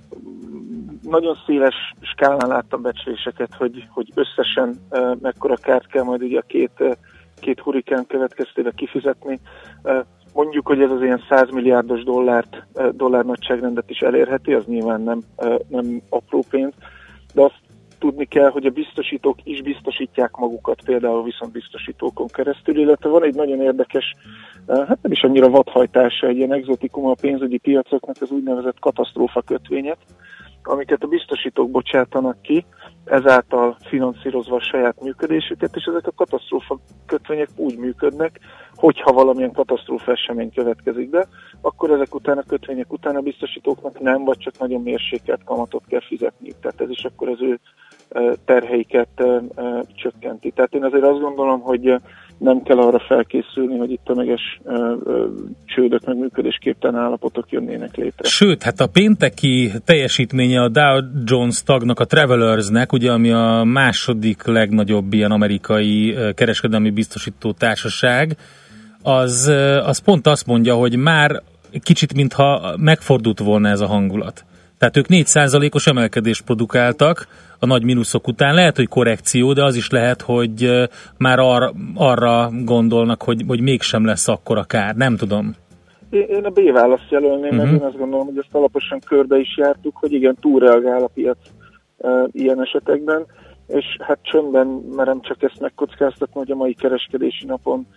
nagyon széles skálán láttam becsléseket, hogy, hogy összesen mekkora kárt kell majd ugye a két, két hurikán következtében kifizetni. Mondjuk, hogy ez az ilyen 100 milliárdos dollárt, dollár nagyságrendet is elérheti, az nyilván nem, nem apró pénz, de azt tudni kell, hogy a biztosítók is biztosítják magukat, például viszont biztosítókon keresztül, illetve van egy nagyon érdekes, hát nem is annyira vadhajtása, egy ilyen exotikum a pénzügyi piacoknak az úgynevezett katasztrófa kötvényet, amiket a biztosítók bocsátanak ki, ezáltal finanszírozva a saját működésüket, és ezek a katasztrófa kötvények úgy működnek, hogyha valamilyen katasztrófa esemény következik be, akkor ezek után a kötvények után a biztosítóknak nem, vagy csak nagyon mérsékelt kamatot kell fizetniük. Tehát ez is akkor az ő terheiket csökkenti. Tehát én azért azt gondolom, hogy nem kell arra felkészülni, hogy itt tömeges ö, ö, csődök, meg működésképtelen állapotok jönnének létre. Sőt, hát a pénteki teljesítménye a Dow Jones tagnak, a Travelersnek, ugye, ami a második legnagyobb ilyen amerikai kereskedelmi biztosító társaság, az, az pont azt mondja, hogy már kicsit mintha megfordult volna ez a hangulat. Tehát ők 4%-os emelkedést produkáltak a nagy mínuszok után. Lehet, hogy korrekció, de az is lehet, hogy már arra, arra gondolnak, hogy, hogy mégsem lesz akkora kár. Nem tudom. Én, a B választ jelölném, uh-huh. mert Mhm. én azt gondolom, hogy ezt alaposan körbe is jártuk, hogy igen, túlreagál a piac uh, ilyen esetekben, és hát csöndben merem csak ezt megkockáztatni, hogy a mai kereskedési napon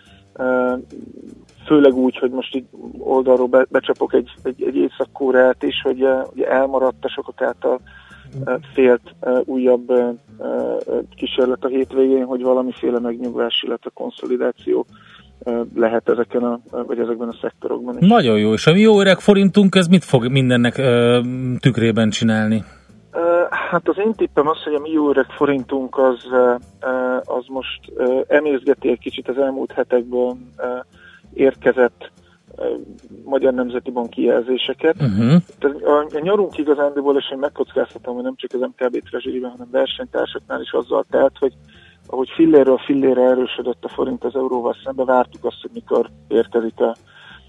főleg úgy, hogy most így oldalról be, becsapok egy, egy, egy észak is, hogy ugye elmaradt a sokak által félt újabb kísérlet a hétvégén, hogy valamiféle megnyugvás, illetve konszolidáció lehet ezeken a, vagy ezekben a szektorokban is. Nagyon jó, és a mi jó öreg forintunk, ez mit fog mindennek ö, tükrében csinálni? Hát az én tippem az, hogy a mi jó öreg forintunk az, ö, ö, az most ö, emészgeti egy kicsit az elmúlt hetekben ö, érkezett Magyar Nemzeti Banki jelzéseket. Uh-huh. A, nyarunk igazándiból, és én megkockáztatom, hogy nem csak az MKB treasury hanem versenytársaknál is azzal telt, hogy ahogy fillérről fillére erősödött a forint az euróval szembe, vártuk azt, hogy mikor érkezik a,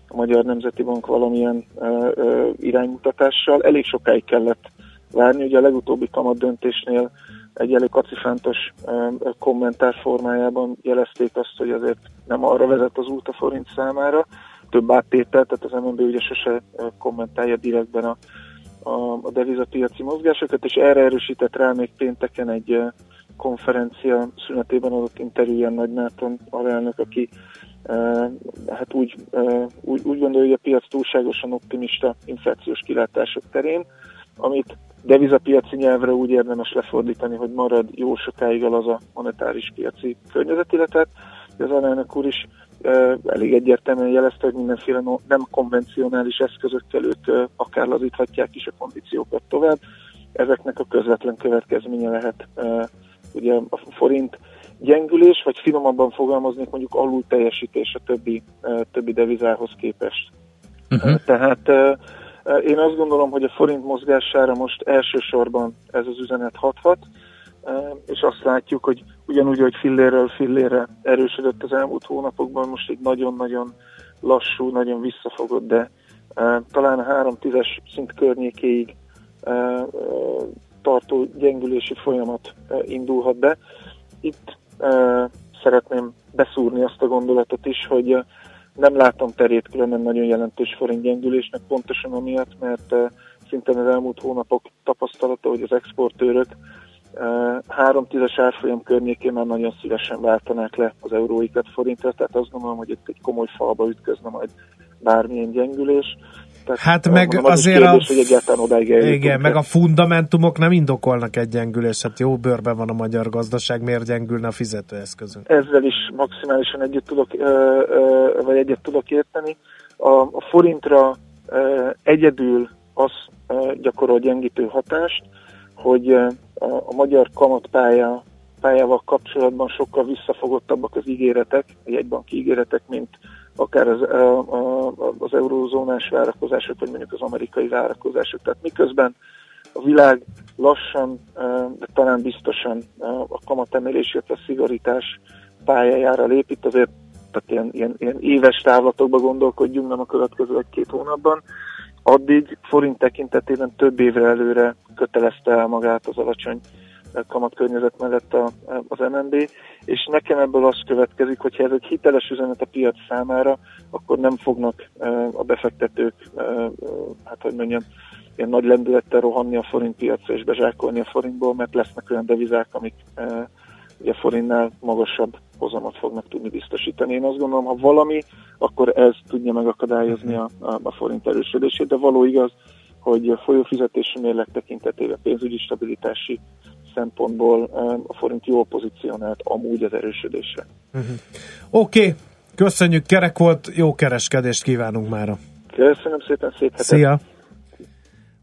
a Magyar Nemzeti Bank valamilyen ö, ö, iránymutatással. Elég sokáig kellett várni, ugye a legutóbbi kamat döntésnél egy elég kacifántos kommentár formájában jelezték azt, hogy azért nem arra vezet az út a forint számára, több áttétel, tehát az MNB ugye sose kommentálja direktben a, a, a devizapiaci mozgásokat, és erre erősített rá még pénteken egy konferencia szünetében adott interjúján Nagy Márton alelnök, aki hát úgy, úgy, úgy gondolja, hogy a piac túlságosan optimista inflációs kilátások terén, amit devizapiaci nyelvre úgy érdemes lefordítani, hogy marad jó sokáig az a monetáris piaci környezet, illetve az alelnök úr is elég egyértelműen jelezte, hogy mindenféle nem konvencionális eszközökkel ők akár lazíthatják is a kondíciókat tovább. Ezeknek a közvetlen következménye lehet ugye a forint gyengülés, vagy finomabban fogalmaznék mondjuk alul teljesítés a többi, többi devizához képest. Uh-huh. Tehát én azt gondolom, hogy a forint mozgására most elsősorban ez az üzenet hathat, uh, és azt látjuk, hogy ugyanúgy, hogy fillérről fillére erősödött az elmúlt hónapokban, most egy nagyon-nagyon lassú, nagyon visszafogott, de uh, talán a 3 es szint környékéig tartó gyengülési folyamat indulhat be. Itt szeretném beszúrni azt a gondolatot is, hogy nem látom terét különben nagyon jelentős forint gyengülésnek, pontosan amiatt, mert uh, szinte az elmúlt hónapok tapasztalata, hogy az exportőrök uh, három tízes árfolyam környékén már nagyon szívesen váltanák le az euróikat forintra, tehát azt gondolom, hogy itt egy komoly falba ütközne majd bármilyen gyengülés. Tehát, Hát uh, meg mondom, az azért kérdés, a, hogy egyáltalán odáig igen, meg a fundamentumok nem indokolnak egy gyengülést. Hát jó bőrben van a magyar gazdaság, miért gyengülne a fizetőeszközünk? ezzel is maximálisan együtt tudok, ö, ö, vagy egyet tudok érteni. A, a forintra ö, egyedül az ö, gyakorol gyengítő hatást, hogy ö, a, a magyar kamatpálya pályával kapcsolatban sokkal visszafogottabbak az ígéretek, a jegybanki ígéretek, mint akár az, az eurózónás várakozások, vagy mondjuk az amerikai várakozások. Tehát miközben a világ lassan, de talán biztosan a kamatemelés, illetve a szigorítás pályájára lép. Itt azért tehát ilyen, ilyen, ilyen éves távlatokba gondolkodjunk, nem a következő egy-két hónapban. Addig forint tekintetében több évre előre kötelezte el magát az alacsony kamatkörnyezet mellett a, az MNB, és nekem ebből az következik, hogy ha ez egy hiteles üzenet a piac számára, akkor nem fognak a befektetők, hát hogy mondjam, ilyen nagy lendülettel rohanni a forint piacra és bezsákolni a forintból, mert lesznek olyan devizák, amik e, ugye a forintnál magasabb hozamot fognak tudni biztosítani. Én azt gondolom, ha valami, akkor ez tudja megakadályozni a, a, a forint erősödését, de való igaz, hogy a folyófizetési mérleg tekintetében pénzügyi stabilitási szempontból e, a forint jól pozícionált amúgy az erősödésre. Uh-huh. Oké, okay. köszönjük, kerek volt, jó kereskedést kívánunk mára. Köszönöm szépen, szép hetet! Szia!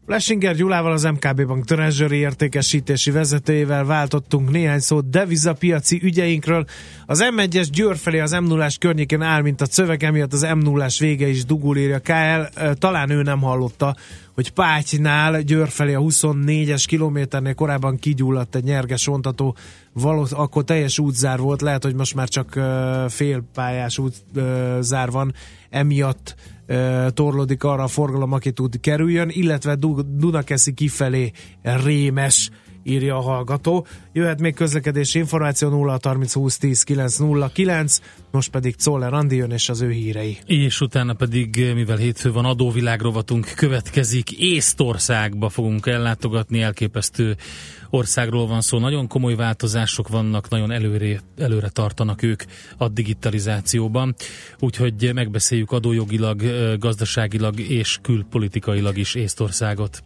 Lesinger Gyulával az MKB Bank Treasury értékesítési vezetőjével váltottunk néhány szót devizapiaci ügyeinkről. Az M1-es Győr felé az m 0 környékén áll, mint a szöveg, emiatt az m 0 vége is dugul, írja KL. Talán ő nem hallotta, hogy Pátynál Győr felé a 24-es kilométernél korábban kigyulladt egy nyerges ontató, való, akkor teljes útzár volt, lehet, hogy most már csak félpályás útzár van, emiatt torlódik arra a forgalom, aki tud kerüljön, illetve Dunakeszi kifelé rémes írja a hallgató. Jöhet még közlekedési információ 0 30 20 10 909, most pedig Czoller Andi jön és az ő hírei. És utána pedig, mivel hétfő van, adóvilág rovatunk következik, Észtországba fogunk ellátogatni, elképesztő országról van szó, nagyon komoly változások vannak, nagyon előre, előre tartanak ők a digitalizációban, úgyhogy megbeszéljük adójogilag, gazdaságilag és külpolitikailag is Észtországot.